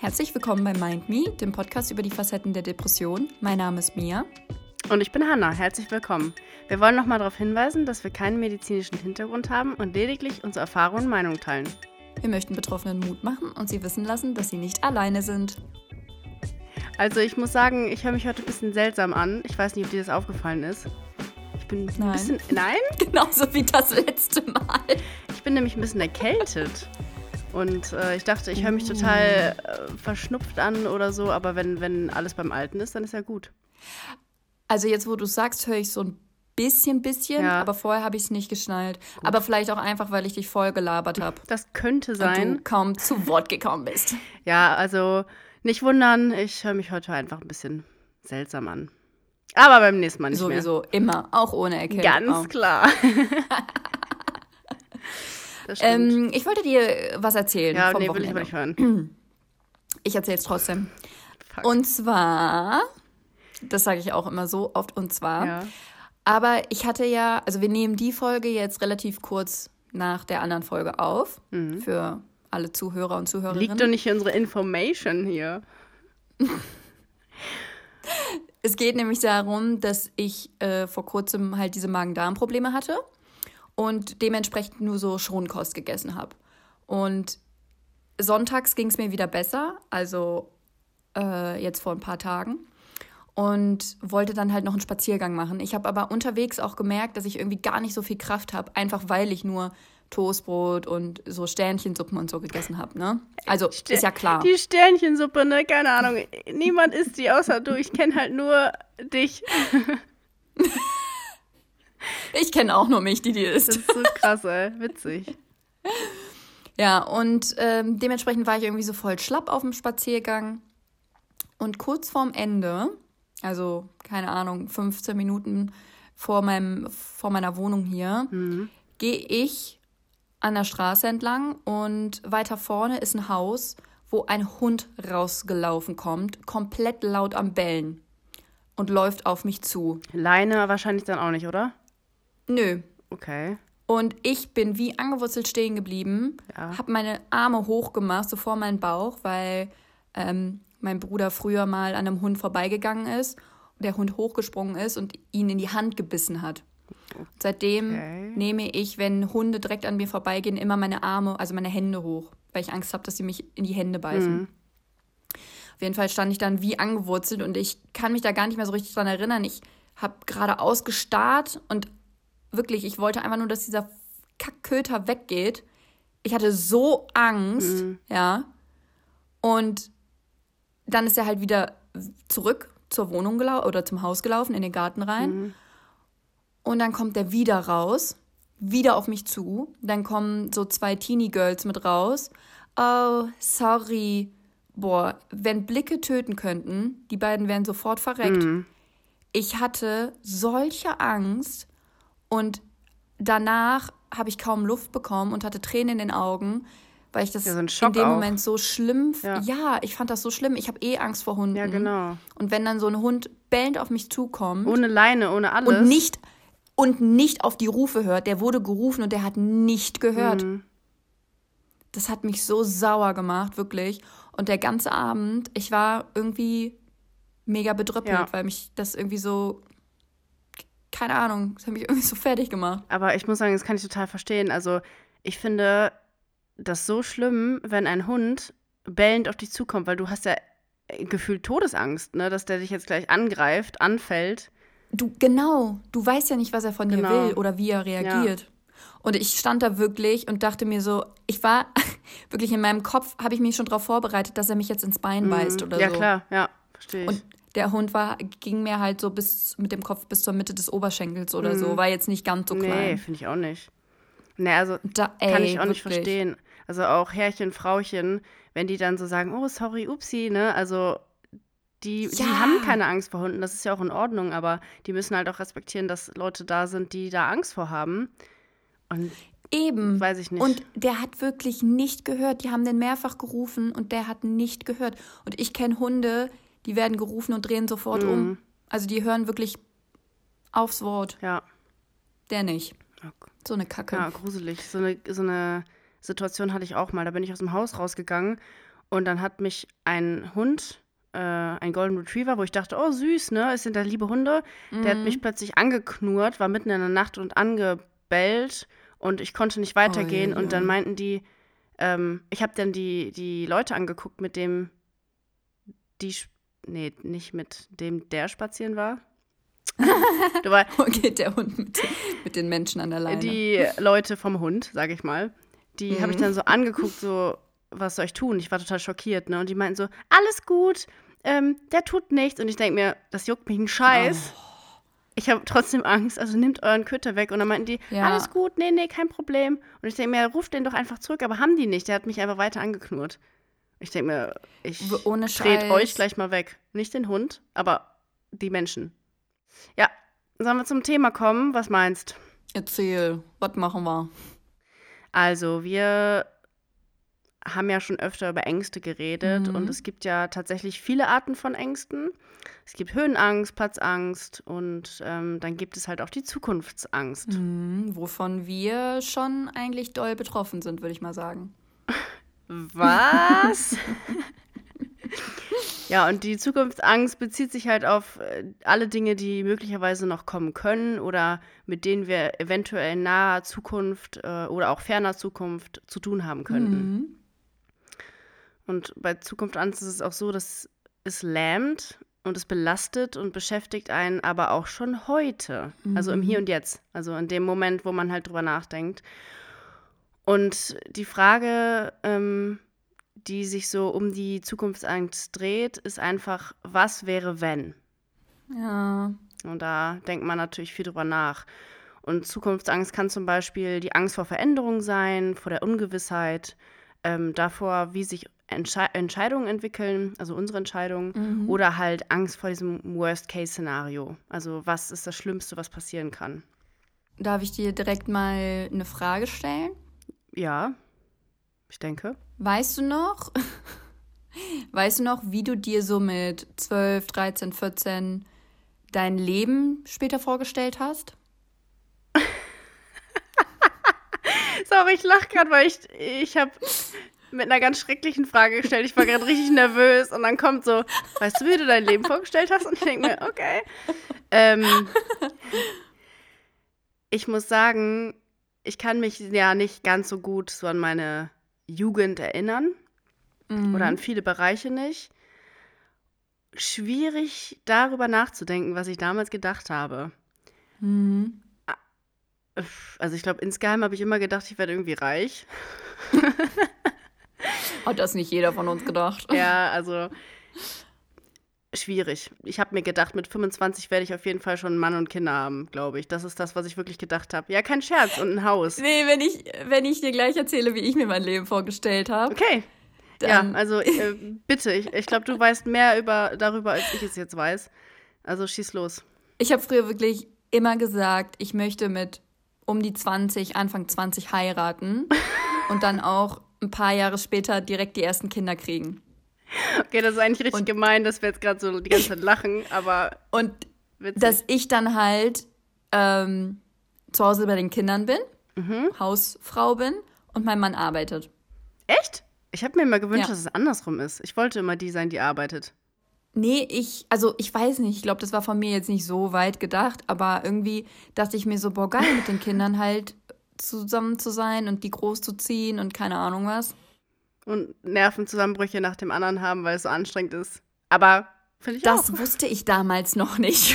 Herzlich willkommen bei Mind Me, dem Podcast über die Facetten der Depression. Mein Name ist Mia. Und ich bin Hanna. Herzlich willkommen. Wir wollen nochmal darauf hinweisen, dass wir keinen medizinischen Hintergrund haben und lediglich unsere Erfahrungen und Meinungen teilen. Wir möchten Betroffenen Mut machen und sie wissen lassen, dass sie nicht alleine sind. Also ich muss sagen, ich höre mich heute ein bisschen seltsam an. Ich weiß nicht, ob dir das aufgefallen ist. Ich bin ein Nein. bisschen. Nein? Genauso wie das letzte Mal. Ich bin nämlich ein bisschen erkältet. Und äh, ich dachte, ich höre mich total äh, verschnupft an oder so, aber wenn, wenn alles beim Alten ist, dann ist ja gut. Also jetzt, wo du sagst, höre ich so ein bisschen, bisschen, Ja. aber vorher habe ich es nicht geschnallt. Aber vielleicht auch einfach, weil ich dich voll gelabert habe. Das könnte Und sein. du kaum zu Wort gekommen bist. Ja, also nicht wundern, ich höre mich heute einfach ein bisschen seltsam an. Aber beim nächsten Mal nicht Sowieso, immer, auch ohne mehr. Erkältung. Ganz klar. Ähm, ich wollte dir was erzählen ja, vom nee, will ich Wochenende. aber nicht hören. Ich erzähle es trotzdem. Fuck. Und zwar, das sage ich auch immer so oft, und zwar, ja. aber ich hatte ja, also wir nehmen die Folge jetzt relativ kurz nach der anderen Folge auf, für alle Zuhörer und Zuhörerinnen. Mhm. Liegt doch nicht unsere Information hier. Es geht nämlich darum, dass ich äh, vor kurzem halt diese Magen-Darm-Probleme hatte und dementsprechend nur so Schonkost gegessen habe. Und sonntags ging es mir wieder besser, also äh, jetzt vor ein paar Tagen. Und wollte dann halt noch einen Spaziergang machen. Ich habe aber unterwegs auch gemerkt, dass ich irgendwie gar nicht so viel Kraft habe, einfach weil ich nur Toastbrot und so Sternchensuppen und so gegessen habe. Ne? Also ist ja klar. Die Sternchensuppe, ne? Keine Ahnung. Niemand isst die außer du. Ich kenne halt nur dich. Ich kenne auch nur mich, die die Das isst. ist so krass, ey. Witzig. Ja, und ähm, dementsprechend war ich irgendwie so voll schlapp auf dem Spaziergang. Und kurz vorm Ende, also keine Ahnung, 15 Minuten vor, meinem, vor meiner Wohnung hier, gehe ich an der Straße entlang und weiter vorne ist ein Haus, wo ein Hund rausgelaufen kommt, komplett laut am Bellen und läuft auf mich zu. Leine wahrscheinlich dann auch nicht, oder? Nö, Okay. Und ich bin wie angewurzelt stehen geblieben, Ja. habe meine Arme hochgemacht, so vor meinen Bauch, weil ähm, mein Bruder früher mal an einem Hund vorbeigegangen ist, der Hund hochgesprungen ist und ihn in die Hand gebissen hat. Seitdem Okay. nehme ich, wenn Hunde direkt an mir vorbeigehen, immer meine Arme, also meine Hände hoch, weil ich Angst habe, dass sie mich in die Hände beißen. Auf jeden Fall stand ich dann wie angewurzelt und ich kann mich da gar nicht mehr so richtig dran erinnern. Ich habe gerade ausgestarrt und wirklich, ich wollte einfach nur, dass dieser Kackköter weggeht. Ich hatte so Angst, ja. Und dann ist er halt wieder zurück zur Wohnung gelaufen oder zum Haus gelaufen, in den Garten rein. Und dann kommt er wieder raus, wieder auf mich zu. Dann kommen so zwei Teenie-Girls mit raus. Oh, sorry. Boah, wenn Blicke töten könnten, die beiden wären sofort verreckt. Ich hatte solche Angst und danach habe ich kaum Luft bekommen und hatte Tränen in den Augen, weil ich das Ja, so in dem auch. Moment so schlimm. Ja. Ja. ich fand das so schlimm. Ich habe eh Angst vor Hunden. Ja, genau. Und wenn dann so ein Hund bellend auf mich zukommt Ohne Leine, ohne alles. und nicht und nicht auf die Rufe hört, der wurde gerufen und der hat nicht gehört. Mhm. Das hat mich so sauer gemacht, wirklich. Und der ganze Abend, ich war irgendwie mega bedrüppelt, Ja. weil mich das irgendwie so keine Ahnung, das hat mich irgendwie so fertig gemacht. Aber ich muss sagen, das kann ich total verstehen. Also, ich finde das so schlimm, wenn ein Hund bellend auf dich zukommt, weil du hast ja äh, gefühlt Todesangst, ne, dass der dich jetzt gleich angreift, anfällt. Du, genau, du weißt ja nicht, was er von dir Genau. will oder wie er reagiert. Und ich stand da wirklich und dachte mir so, ich war wirklich in meinem Kopf, habe ich mich schon darauf vorbereitet, dass er mich jetzt ins Bein beißt oder Mhm. ja, so. klar, ja, verstehe ich. Und der Hund war, ging mir halt so bis mit dem Kopf bis zur Mitte des Oberschenkels oder Mhm. so, war jetzt nicht ganz so nee, klein. finde ich auch nicht. Nee, also Da, ey, kann ich auch nicht wirklich. verstehen. Also auch Herrchen, Frauchen, wenn die dann so sagen, oh, sorry, upsi, ne? Also die, die Ja. haben keine Angst vor Hunden, das ist ja auch in Ordnung, aber die müssen halt auch respektieren, dass Leute da sind, die da Angst vor haben. Und Eben. Weiß ich nicht. Und der hat wirklich nicht gehört. Die haben den mehrfach gerufen und der hat nicht gehört. Und ich kenne Hunde, die werden gerufen und drehen sofort Mhm. um. Also die hören wirklich aufs Wort. ja, Der nicht. Ja, So eine Kacke. Ja, gruselig. So eine, so eine Situation hatte ich auch mal. Da bin ich aus dem Haus rausgegangen Und dann hat mich ein Hund, äh, ein Golden Retriever, wo ich dachte, oh süß, ne, es sind da liebe Hunde, Mhm. der hat mich plötzlich angeknurrt, war mitten in der Nacht und angebellt und ich konnte nicht weitergehen. Ui, und dann meinten die, ähm, ich habe dann die, die Leute angeguckt, mit dem die, nee, nicht mit dem der spazieren war. du war, Okay, der Hund mit, mit den Menschen an der Leine. die Leute vom Hund, sage ich mal, die habe ich Mhm. dann so angeguckt, so, was soll ich tun? Ich war total schockiert, ne? Und die meinten so, alles gut, ähm, der tut nichts. Und ich denke mir, das juckt mich einen Scheiß. Oh. Ich habe trotzdem Angst, also nimmt euren Köter weg. Und dann meinten die, Ja. alles gut, nee, nee, kein Problem. Und ich denke mir, ruft den doch einfach zurück, aber haben die nicht. Der hat mich einfach weiter angeknurrt. Ich denke mir, ich ohne dreht euch gleich mal weg. Nicht den Hund, aber die Menschen. Ja, sollen wir zum Thema kommen? Was meinst? Erzähl, was machen wir? Also, wir haben ja schon öfter über Ängste geredet Mhm. und es gibt ja tatsächlich viele Arten von Ängsten. Es gibt Höhenangst, Platzangst und ähm, dann gibt es halt auch die Zukunftsangst. Mhm, wovon wir schon eigentlich doll betroffen sind, würde ich mal sagen. Was? ja, und die Zukunftsangst bezieht sich halt auf äh, alle Dinge, die möglicherweise noch kommen können oder mit denen wir eventuell in naher Zukunft äh, oder auch ferner Zukunft zu tun haben könnten. Mhm. Und bei Zukunftsangst ist es auch so, dass es lähmt und es belastet und beschäftigt einen aber auch schon heute. Also im Hier und Jetzt. Also in dem Moment, wo man halt drüber nachdenkt. Und die Frage, ähm, die sich so um die Zukunftsangst dreht, ist einfach, was wäre, wenn? Ja. Und da denkt man natürlich viel drüber nach. Und Zukunftsangst kann zum Beispiel die Angst vor Veränderung sein, vor der Ungewissheit, ähm, davor, wie sich Entsche Entscheidungen entwickeln, also unsere Entscheidungen, Mhm. oder halt Angst vor diesem Worst-Case-Szenario. Also was ist das Schlimmste, was passieren kann? Darf ich dir direkt mal eine Frage stellen? Ja, ich denke. Weißt du noch, weißt du noch, wie du dir so mit 12, 13, 14 dein Leben später vorgestellt hast? Sorry, ich lache gerade, weil ich, ich habe mit einer ganz schrecklichen Frage gestellt. Ich war gerade richtig nervös und dann kommt so, weißt du, wie du dein Leben vorgestellt hast? Und ich denke mir, okay. Ähm, ich muss sagen, ich kann mich ja nicht ganz so gut so an meine Jugend erinnern Mhm. oder an viele Bereiche nicht. Schwierig darüber nachzudenken, was ich damals gedacht habe. Mhm. Also ich glaube, insgeheim habe ich immer gedacht, ich werde irgendwie reich. Hat das nicht jeder von uns gedacht? Ja, also schwierig. Ich habe mir gedacht, mit 25 werde ich auf jeden Fall schon einen Mann und Kinder haben, glaube ich. Das ist das, was ich wirklich gedacht habe. Ja, kein Scherz und ein Haus. Nee, wenn ich, wenn ich dir gleich erzähle, wie ich mir mein Leben vorgestellt habe. Okay. Dann- ja, also äh, bitte, ich, ich glaube, du weißt mehr über, darüber, als ich es jetzt weiß. Also schieß los. Ich habe früher wirklich immer gesagt, ich möchte mit um die 20, Anfang 20 heiraten und dann auch ein paar Jahre später direkt die ersten Kinder kriegen. Okay, das ist eigentlich richtig Und- gemein, dass wir jetzt gerade so die ganze Zeit lachen, aber Und witzig. dass ich dann halt ähm, zu Hause bei den Kindern bin, Mhm. Hausfrau bin und mein Mann arbeitet. Echt? Ich habe mir immer gewünscht, Ja. dass es andersrum ist. Ich wollte immer die sein, die arbeitet. Nee, ich, also ich weiß nicht, ich glaube, das war von mir jetzt nicht so weit gedacht, aber irgendwie dachte ich mir so, boah, geil, mit den Kindern halt zusammen zu sein und die groß zu ziehen und keine Ahnung was. Und Nervenzusammenbrüche nach dem anderen haben, weil es so anstrengend ist. Aber finde ich Das auch. wusste ich damals noch nicht,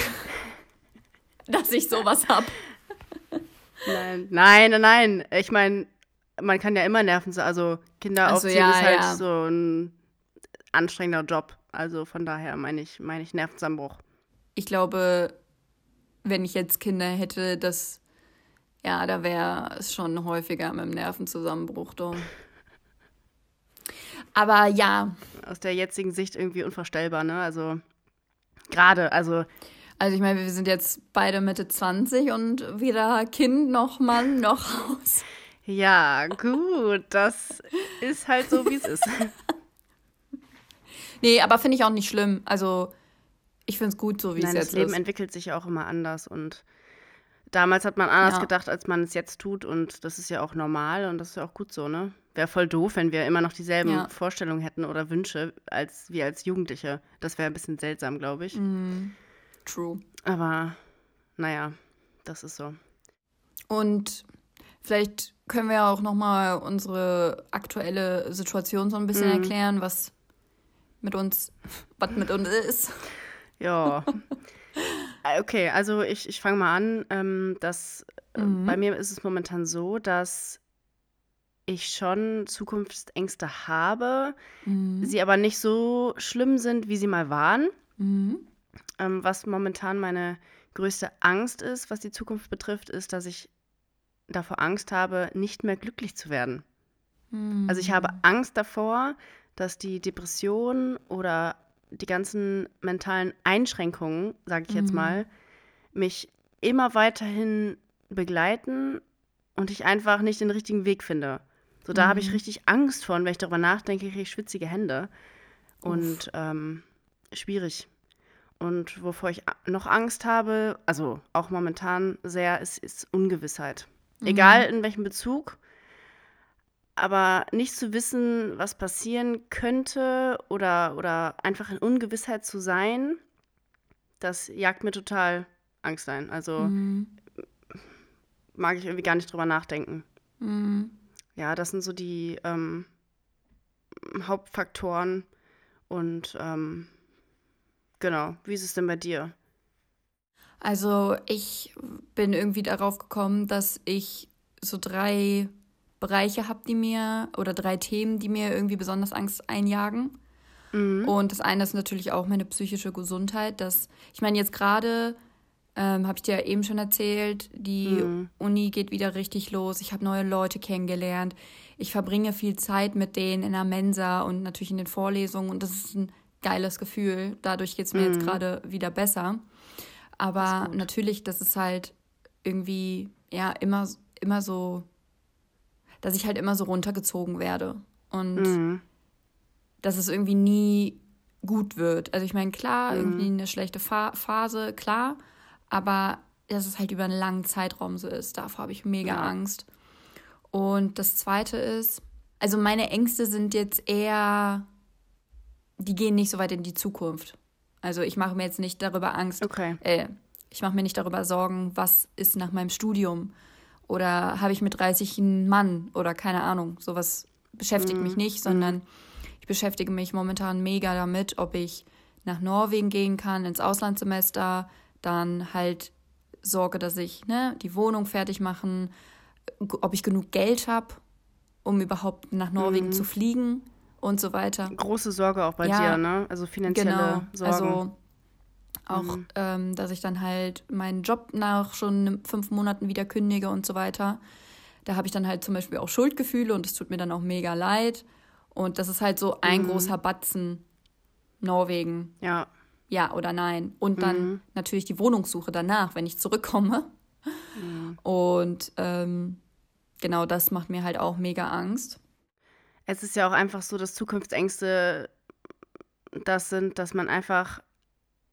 dass ich sowas hab. Nein, nein, nein, nein. Ich meine, man kann ja immer Nerven, also Kinder Ach so, aufziehen ja, ist halt ja. so ein anstrengender Job. Also von daher meine ich, meine ich Nervenzusammenbruch. Ich glaube, wenn ich jetzt Kinder hätte, das, ja, da wäre es schon häufiger mit dem Nervenzusammenbruch. Doch. Aber ja, Aus der jetzigen Sicht irgendwie unvorstellbar, ne? Also gerade, also also ich meine, wir sind jetzt beide Mitte 20 und weder Kind noch Mann noch Haus. ja, gut, das ist halt so, wie es ist. Nee, aber finde ich auch nicht schlimm. Also ich finde es gut, so wie Nein, es das jetzt Leben ist. entwickelt sich ja auch immer anders und Damals hat man anders ja. gedacht, als man es jetzt tut und das ist ja auch normal und das ist ja auch gut so, ne? Wäre voll doof, wenn wir immer noch dieselben ja. Vorstellungen hätten oder Wünsche als wir als Jugendliche. Das wäre ein bisschen seltsam, glaube ich. Mm, true. Aber naja, das ist so. Und vielleicht können wir auch noch mal unsere aktuelle Situation so ein bisschen mm. erklären, was mit uns, was mit uns ist. Ja. Äh, okay, also ich, ich fange mal an. Ähm, dass, äh, mhm. Bei mir ist es momentan so, dass ich schon Zukunftsängste habe, mhm. sie aber nicht so schlimm sind, wie sie mal waren. Mhm. Ähm, was momentan meine größte Angst ist, was die Zukunft betrifft, ist, dass ich davor Angst habe, nicht mehr glücklich zu werden. Also ich habe mhm. Angst davor, dass die Depression oder die ganzen mentalen Einschränkungen, sage ich jetzt mhm. mal, mich immer weiterhin begleiten und ich einfach nicht den richtigen Weg finde. So, da mhm. habe ich richtig Angst vor und wenn ich darüber nachdenke, kriege ich schwitzige Hände. Und ähm, schwierig. Und wovor ich noch Angst habe, also auch momentan sehr, ist, ist Ungewissheit. Mhm. Egal in welchem Bezug, aber nicht zu wissen, was passieren könnte oder, oder einfach in Ungewissheit zu sein, das jagt mir total Angst ein. Also mhm. mag ich irgendwie gar nicht drüber nachdenken. Mhm. Ja, das sind so die ähm, Hauptfaktoren. Und ähm, genau, wie ist es denn bei dir? Also ich bin irgendwie darauf gekommen, dass ich so drei Bereiche habe, die mir, oder drei Themen, die mir irgendwie besonders Angst einjagen. Mhm. Und das eine ist natürlich auch meine psychische Gesundheit. Das, ich meine, jetzt gerade ähm, habe ich dir ja eben schon erzählt, die mhm. Uni geht wieder richtig los. Ich habe neue Leute kennengelernt. Ich verbringe viel Zeit mit denen in der Mensa und natürlich in den Vorlesungen. Und das ist ein geiles Gefühl. Dadurch geht es mir mhm. jetzt gerade wieder besser. Aber das natürlich, das ist halt irgendwie ja immer, immer so dass ich halt immer so runtergezogen werde und mhm. dass es irgendwie nie gut wird. Also ich meine, klar, mhm. irgendwie eine schlechte Fa Phase, klar, aber dass es halt über einen langen Zeitraum so ist, davor habe ich mega. Angst. Und das Zweite ist, also meine Ängste sind jetzt eher, die gehen nicht so weit in die Zukunft. Also ich mache mir jetzt nicht darüber Angst. Okay. Äh, ich mache mir nicht darüber Sorgen, was ist nach meinem Studium oder habe ich mit 30 einen Mann oder keine Ahnung. Sowas beschäftigt mhm. mich nicht, sondern ich beschäftige mich momentan mega damit, ob ich nach Norwegen gehen kann, ins Auslandssemester, dann halt sorge, dass ich ne, die Wohnung fertig machen, ob ich genug Geld habe, um überhaupt nach Norwegen mhm. zu fliegen und so weiter. Große Sorge auch bei ja, dir, ne? Also finanzielle genau, Sorgen. Also auch, mhm. ähm, dass ich dann halt meinen Job nach schon fünf Monaten wieder kündige und so weiter. Da habe ich dann halt zum Beispiel auch Schuldgefühle und es tut mir dann auch mega leid. Und das ist halt so ein mhm. großer Batzen Norwegen. Ja. Ja oder nein. Und dann mhm. natürlich die Wohnungssuche danach, wenn ich zurückkomme. Mhm. Und ähm, genau das macht mir halt auch mega Angst. Es ist ja auch einfach so, dass Zukunftsängste das sind, dass man einfach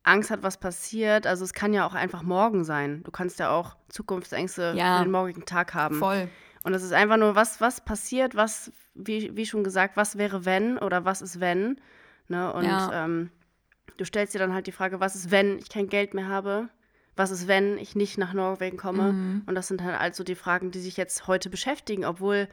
Angst hat, was passiert. Also es kann ja auch einfach morgen sein. Du kannst ja auch Zukunftsängste ja, für den morgigen Tag haben. Voll. Und es ist einfach nur, was, was passiert, was, wie, wie schon gesagt, was wäre wenn oder was ist wenn. Ne? Und ja. ähm, du stellst dir dann halt die Frage, was ist, wenn ich kein Geld mehr habe? Was ist, wenn ich nicht nach Norwegen komme? Mhm. Und das sind halt also die Fragen, die sich jetzt heute beschäftigen, obwohl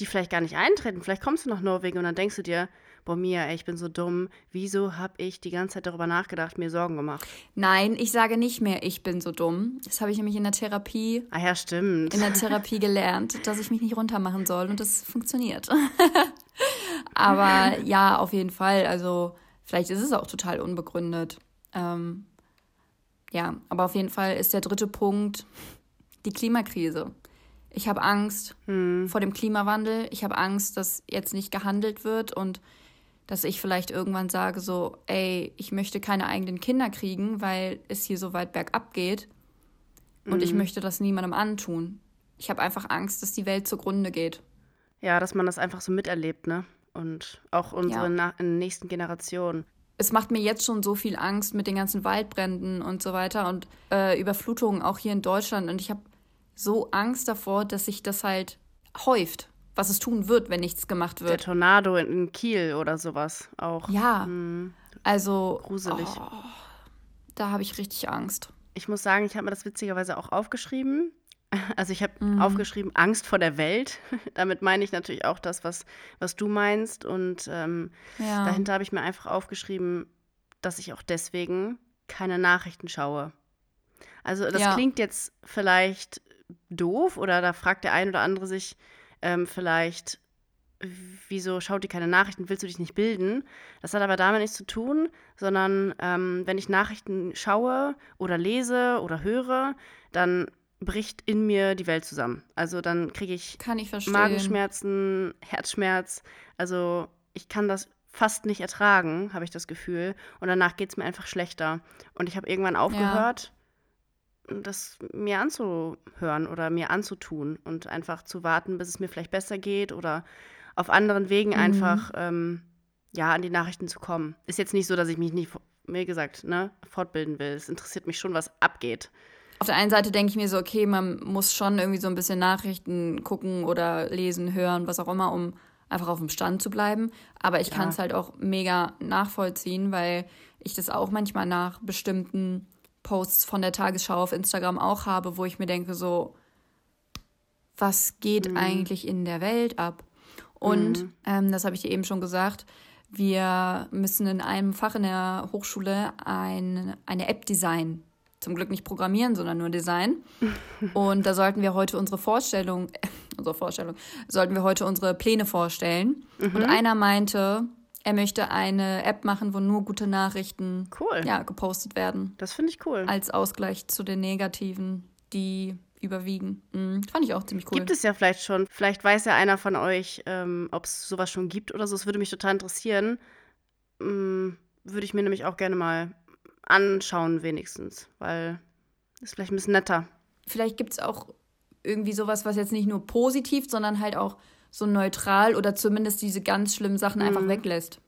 die vielleicht gar nicht eintreten. Vielleicht kommst du nach Norwegen und dann denkst du dir, boah Mia, ey, ich bin so dumm. Wieso habe ich die ganze Zeit darüber nachgedacht, mir Sorgen gemacht? Nein, ich sage nicht mehr, ich bin so dumm. Das habe ich nämlich in der Therapie. Ah ja, stimmt. In der Therapie gelernt, dass ich mich nicht runtermachen soll und das funktioniert. Aber ja, auf jeden Fall. Also vielleicht ist es auch total unbegründet. Ähm, ja, aber auf jeden Fall ist der dritte Punkt die Klimakrise. Ich habe Angst hm. vor dem Klimawandel. Ich habe Angst, dass jetzt nicht gehandelt wird und dass ich vielleicht irgendwann sage so, ey, ich möchte keine eigenen Kinder kriegen, weil es hier so weit bergab geht und mhm. ich möchte das niemandem antun. Ich habe einfach Angst, dass die Welt zugrunde geht. Ja, dass man das einfach so miterlebt, ne? Und auch unsere ja. nächsten Generationen. es macht mir jetzt schon so viel Angst mit den ganzen Waldbränden und so weiter und äh, Überflutungen auch hier in Deutschland. Und ich habe so Angst davor, dass sich das halt häuft, was es tun wird, wenn nichts gemacht wird. Der Tornado in Kiel oder sowas auch. Ja. Hm. Also. Gruselig. Oh, da habe ich richtig Angst. Ich muss sagen, ich habe mir das witzigerweise auch aufgeschrieben. Also ich habe mhm. aufgeschrieben Angst vor der Welt. Damit meine ich natürlich auch das, was, was du meinst. Und ähm, ja. dahinter habe ich mir einfach aufgeschrieben, dass ich auch deswegen keine Nachrichten schaue. Also das ja. klingt jetzt vielleicht doof oder da fragt der ein oder andere sich ähm, vielleicht, wieso schaut ihr keine Nachrichten, willst du dich nicht bilden? Das hat aber damit nichts zu tun, sondern ähm, wenn ich Nachrichten schaue oder lese oder höre, dann bricht in mir die Welt zusammen. Also dann kriege ich, ich Magenschmerzen, Herzschmerz. Also ich kann das fast nicht ertragen, habe ich das Gefühl. Und danach geht es mir einfach schlechter. Und ich habe irgendwann aufgehört, ja. das mir anzuhören oder mir anzutun und einfach zu warten, bis es mir vielleicht besser geht oder auf anderen Wegen mhm. einfach ähm, ja, an die Nachrichten zu kommen. Ist jetzt nicht so, dass ich mich nicht, wie gesagt, ne, fortbilden will. Es interessiert mich schon, was abgeht auf der einen Seite denke ich mir so, okay, man muss schon irgendwie so ein bisschen Nachrichten gucken oder lesen, hören, was auch immer, um einfach auf dem Stand zu bleiben. Aber ich ja. kann es halt auch mega nachvollziehen, weil ich das auch manchmal nach bestimmten Posts von der Tagesschau auf Instagram auch habe, wo ich mir denke, so, was geht mhm. eigentlich in der Welt ab? Und, mhm. ähm, das habe ich dir eben schon gesagt, wir müssen in einem Fach in der Hochschule ein, eine App designen zum Glück nicht programmieren, sondern nur Design. Und da sollten wir heute unsere Vorstellung, äh, unsere Vorstellung, sollten wir heute unsere Pläne vorstellen. Mhm. Und einer meinte, er möchte eine App machen, wo nur gute Nachrichten cool. ja, gepostet werden. Das finde ich cool. Als Ausgleich zu den negativen, die überwiegen. Mhm. Fand ich auch ziemlich cool. Gibt es ja vielleicht schon. Vielleicht weiß ja einer von euch, ähm, ob es sowas schon gibt oder so. Es würde mich total interessieren. Mhm, würde ich mir nämlich auch gerne mal anschauen wenigstens, weil ist vielleicht ein bisschen netter. Vielleicht gibt es auch irgendwie sowas, was jetzt nicht nur positiv, sondern halt auch so neutral oder zumindest diese ganz schlimmen Sachen mhm. einfach weglässt.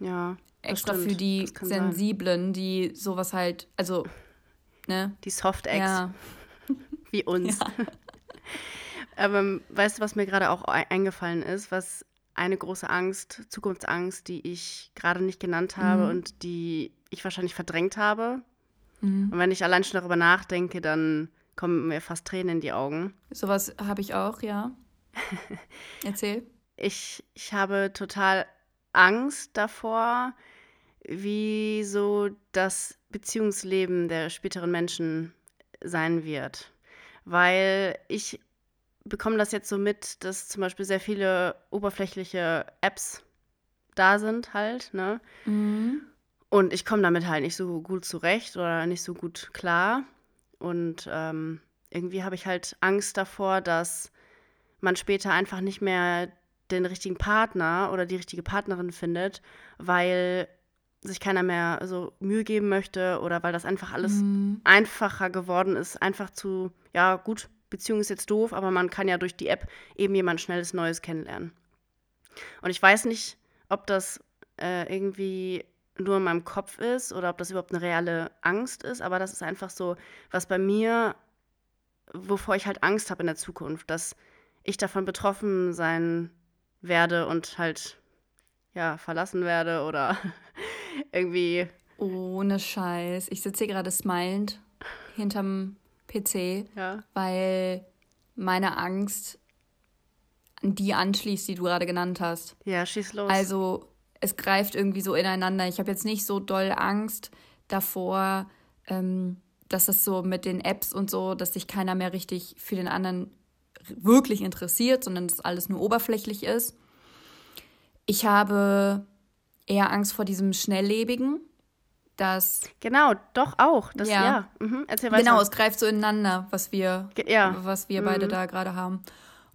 Ja. Extra stimmt. für die Sensiblen, sein. die sowas halt, also, ne? Die Soft-Eggs. Ja. Wie uns. Ja. Aber weißt du, was mir gerade auch eingefallen ist, was eine große Angst, Zukunftsangst, die ich gerade nicht genannt habe mhm. und die ich wahrscheinlich verdrängt habe. Mhm. Und wenn ich allein schon darüber nachdenke, dann kommen mir fast Tränen in die Augen. Sowas habe ich auch, ja. Erzähl. ich, ich habe total Angst davor, wie so das Beziehungsleben der späteren Menschen sein wird. Weil ich bekomme das jetzt so mit, dass zum Beispiel sehr viele oberflächliche Apps da sind halt, ne? Mhm. Und ich komme damit halt nicht so gut zurecht oder nicht so gut klar. Und ähm, irgendwie habe ich halt Angst davor, dass man später einfach nicht mehr den richtigen Partner oder die richtige Partnerin findet, weil sich keiner mehr so Mühe geben möchte oder weil das einfach alles mhm. einfacher geworden ist, einfach zu, ja gut, Beziehung ist jetzt doof, aber man kann ja durch die App eben jemand Schnelles Neues kennenlernen. Und ich weiß nicht, ob das äh, irgendwie nur in meinem Kopf ist oder ob das überhaupt eine reale Angst ist, aber das ist einfach so, was bei mir, wovor ich halt Angst habe in der Zukunft, dass ich davon betroffen sein werde und halt ja verlassen werde oder irgendwie. Ohne Scheiß. Ich sitze hier gerade smilend hinterm PC, ja. weil meine Angst an die anschließt, die du gerade genannt hast. Ja, schieß los. Also es greift irgendwie so ineinander. Ich habe jetzt nicht so doll Angst davor, ähm, dass das so mit den Apps und so, dass sich keiner mehr richtig für den anderen wirklich interessiert, sondern dass alles nur oberflächlich ist. Ich habe eher Angst vor diesem Schnelllebigen, dass genau, doch auch, das ja, ja. Mhm. Erzähl weiter. Genau, es greift so ineinander, was wir, ja. was wir mhm. beide da gerade haben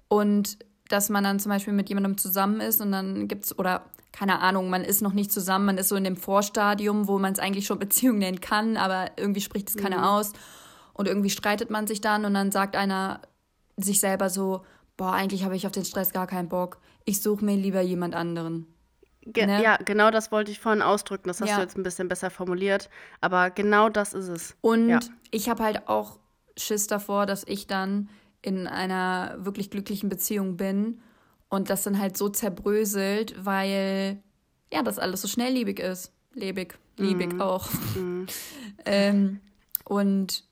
und dass man dann zum Beispiel mit jemandem zusammen ist und dann gibt's oder keine Ahnung, man ist noch nicht zusammen, man ist so in dem Vorstadium, wo man es eigentlich schon Beziehung nennen kann, aber irgendwie spricht es keiner mhm. aus. Und irgendwie streitet man sich dann und dann sagt einer sich selber so, boah, eigentlich habe ich auf den Stress gar keinen Bock. Ich suche mir lieber jemand anderen. Ge ne? Ja, genau das wollte ich vorhin ausdrücken. Das hast Ja. du jetzt ein bisschen besser formuliert. Aber genau das ist es. Und Ja. ich habe halt auch Schiss davor, dass ich dann in einer wirklich glücklichen Beziehung bin und das dann halt so zerbröselt, weil ja, das alles so schnelllebig ist. Lebig, liebig Mhm. auch. ähm, und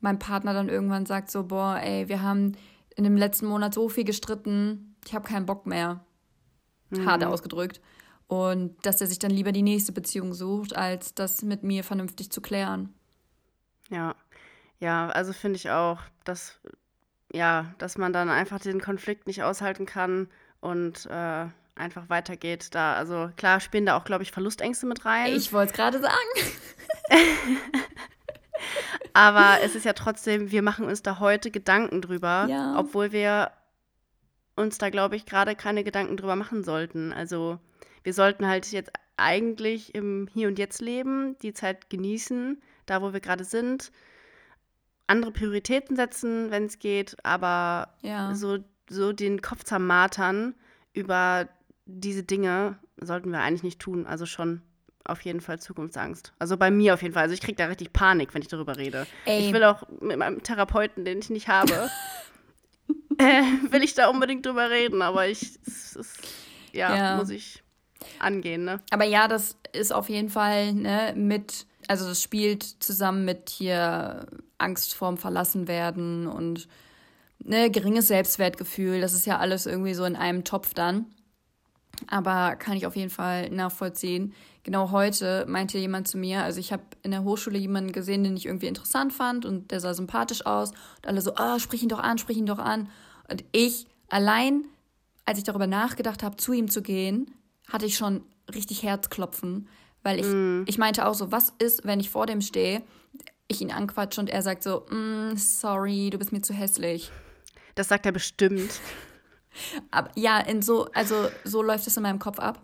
mein Partner dann irgendwann sagt so, boah, ey, wir haben in dem letzten Monat so viel gestritten, ich habe keinen Bock mehr. Hart ausgedrückt. Und dass er sich dann lieber die nächste Beziehung sucht, als das mit mir vernünftig zu klären. Ja. Ja, also finde ich auch, dass, ja, dass man dann einfach den Konflikt nicht aushalten kann und äh, einfach weitergeht. Da, also klar spielen da auch, glaube ich, Verlustängste mit rein. Ich wollte es gerade sagen. Aber es ist ja trotzdem, wir machen uns da heute Gedanken drüber, Ja. obwohl wir uns da, glaube ich, gerade keine Gedanken drüber machen sollten. Also wir sollten halt jetzt eigentlich im Hier und Jetzt leben, die Zeit genießen, da wo wir gerade sind, andere Prioritäten setzen, wenn es geht, aber Ja. so, so den Kopf zermartern über diese Dinge sollten wir eigentlich nicht tun. Also schon auf jeden Fall Zukunftsangst. Also bei mir auf jeden Fall. Also ich kriege da richtig Panik, wenn ich darüber rede. Ey. Ich will auch mit meinem Therapeuten, den ich nicht habe, äh, will ich da unbedingt drüber reden, aber ich, es ist, ja, Ja. muss ich angehen, ne? Aber ja, das ist auf jeden Fall ne, mit, also das spielt zusammen mit hier Angst vorm Verlassenwerden und ne, geringes Selbstwertgefühl. Das ist ja alles irgendwie so in einem Topf dann. Aber kann ich auf jeden Fall nachvollziehen. Genau heute meinte jemand zu mir, also ich habe in der Hochschule jemanden gesehen, den ich irgendwie interessant fand und der sah sympathisch aus. Und alle so, ah, sprich ihn doch an, sprich ihn doch an. Und ich allein, als ich darüber nachgedacht habe, zu ihm zu gehen, hatte ich schon richtig Herzklopfen, weil ich, ich meinte auch so, was ist, wenn ich vor dem stehe, ich ihn anquatsche und er sagt so, mm, sorry, du bist mir zu hässlich. Das sagt er bestimmt. Aber ja, in so, also so läuft es in meinem Kopf ab.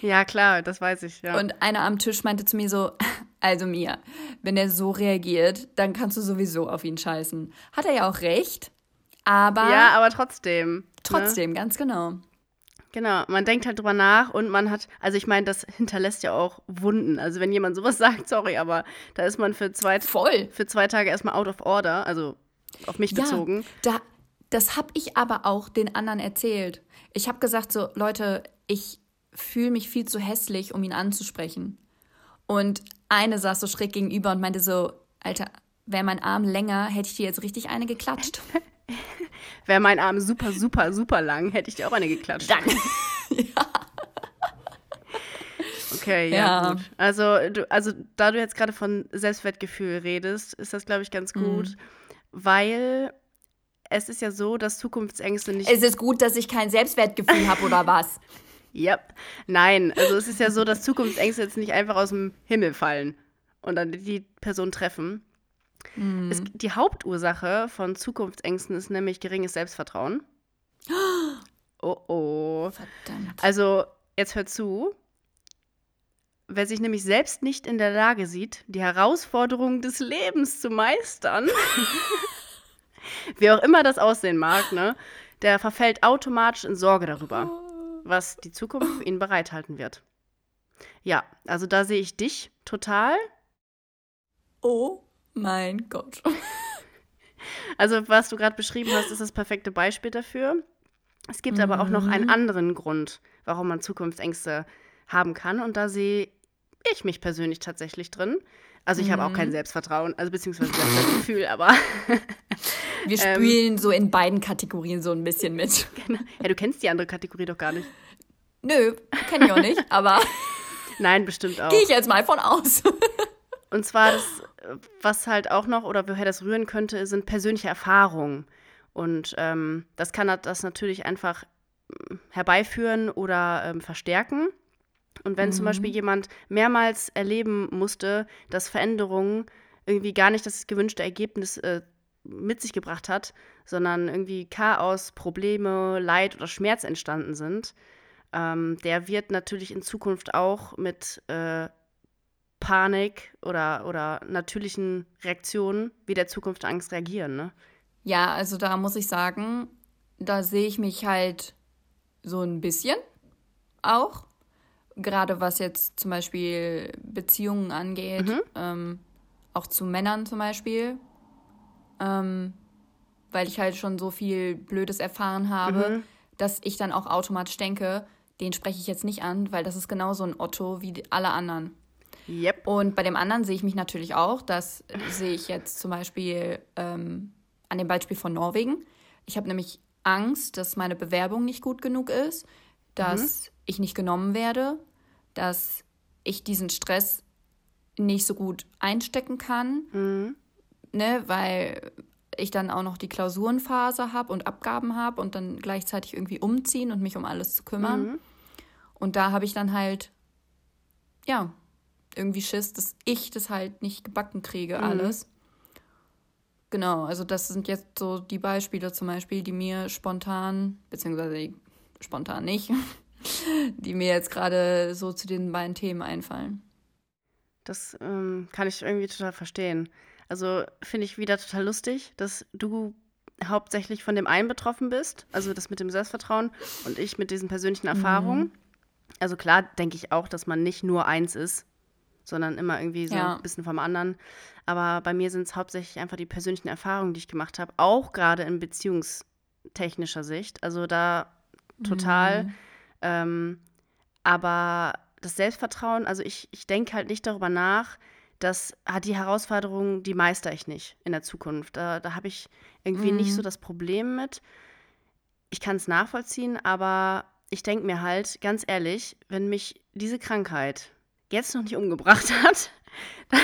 Ja, klar, das weiß ich, ja. Und einer am Tisch meinte zu mir so, also Mia, wenn er so reagiert, dann kannst du sowieso auf ihn scheißen. Hat er ja auch recht, aber ja, aber trotzdem. Ne? trotzdem, ganz genau. Genau, man denkt halt drüber nach und man hat, also ich meine, das hinterlässt ja auch Wunden. Also wenn jemand sowas sagt, sorry, aber da ist man für zwei, Voll. für zwei Tage erstmal out of order, also auf mich bezogen. Ja, da, das habe ich aber auch den anderen erzählt. Ich habe gesagt so, Leute, ich fühle mich viel zu hässlich, um ihn anzusprechen. Und eine saß so schräg gegenüber und meinte so, Alter, wäre mein Arm länger, hätte ich dir jetzt richtig eine geklatscht. Wäre mein Arm super, super, super lang, hätte ich dir auch eine geklatscht. Dann. Okay, ja, Ja. gut. Also, du, also da du jetzt gerade von Selbstwertgefühl redest, ist das, glaube ich, ganz Mhm. gut, weil es ist ja so, dass Zukunftsängste nicht. Es ist gut, dass ich kein Selbstwertgefühl habe oder was? Yep. Nein, also es ist ja so, dass Zukunftsängste jetzt nicht einfach aus dem Himmel fallen und dann die Person treffen. Es, die Hauptursache von Zukunftsängsten ist nämlich geringes Selbstvertrauen. Oh oh. Verdammt. Also, jetzt hört zu. Wer sich nämlich selbst nicht in der Lage sieht, die Herausforderungen des Lebens zu meistern, wie auch immer das aussehen mag, ne, der verfällt automatisch in Sorge darüber, was die Zukunft für ihn bereithalten wird. Ja, also da sehe ich dich total. Oh mein Gott. Also, was du gerade beschrieben hast, ist das perfekte Beispiel dafür. Es gibt aber auch noch einen anderen Grund, warum man Zukunftsängste haben kann. Und da sehe ich mich persönlich tatsächlich drin. Also, ich habe auch kein Selbstvertrauen, also beziehungsweise Selbstwertgefühl, aber Wir spielen so in beiden Kategorien so ein bisschen mit. ja, du kennst die andere Kategorie doch gar nicht. Nö, kenne ich auch nicht, aber Nein, bestimmt auch. gehe ich jetzt mal von aus. Und zwar das, was halt auch noch oder woher das rühren könnte, sind persönliche Erfahrungen. Und ähm, das kann das natürlich einfach mm, herbeiführen oder ähm, verstärken. Und wenn zum Beispiel jemand mehrmals erleben musste, dass Veränderungen irgendwie gar nicht das gewünschte Ergebnis äh, mit sich gebracht hat, sondern irgendwie Chaos, Probleme, Leid oder Schmerz entstanden sind, ähm, der wird natürlich in Zukunft auch mit äh, Panik oder, oder natürlichen Reaktionen wie der Zukunft Angst reagieren. Ne? Ja, also da muss ich sagen, da sehe ich mich halt so ein bisschen auch. gerade was jetzt zum Beispiel Beziehungen angeht, Mhm. ähm, auch zu Männern zum Beispiel, ähm, weil ich halt schon so viel Blödes erfahren habe, Mhm. dass ich dann auch automatisch denke, den spreche ich jetzt nicht an, weil das ist genauso ein Otto wie alle anderen. Yep. Und bei dem anderen sehe ich mich natürlich auch. Das sehe ich jetzt zum Beispiel ähm, an dem Beispiel von Norwegen. Ich habe nämlich Angst, dass meine Bewerbung nicht gut genug ist, dass ich nicht genommen werde, dass ich diesen Stress nicht so gut einstecken kann, ne, weil ich dann auch noch die Klausurenphase habe und Abgaben habe und dann gleichzeitig irgendwie umziehen und mich um alles zu kümmern. Und da habe ich dann halt, ja, irgendwie Schiss, dass ich das halt nicht gebacken kriege, alles. Genau, also das sind jetzt so die Beispiele zum Beispiel, die mir spontan, beziehungsweise spontan nicht, die mir jetzt gerade so zu den beiden Themen einfallen. Das ähm, kann ich irgendwie total verstehen. Also finde ich wieder total lustig, dass du hauptsächlich von dem einen betroffen bist, also das mit dem Selbstvertrauen und ich mit diesen persönlichen Erfahrungen. Also klar denke ich auch, dass man nicht nur eins ist, sondern immer irgendwie so Ja. ein bisschen vom anderen. Aber bei mir sind es hauptsächlich einfach die persönlichen Erfahrungen, die ich gemacht habe, auch gerade in beziehungstechnischer Sicht. Also da total. Ähm, aber das Selbstvertrauen, also ich, ich denke halt nicht darüber nach, dass ah, die Herausforderungen, die meister ich nicht in der Zukunft. Da, da habe ich irgendwie nicht so das Problem mit. Ich kann es nachvollziehen, aber ich denke mir halt, ganz ehrlich, wenn mich diese Krankheit jetzt noch nicht umgebracht hat, dann,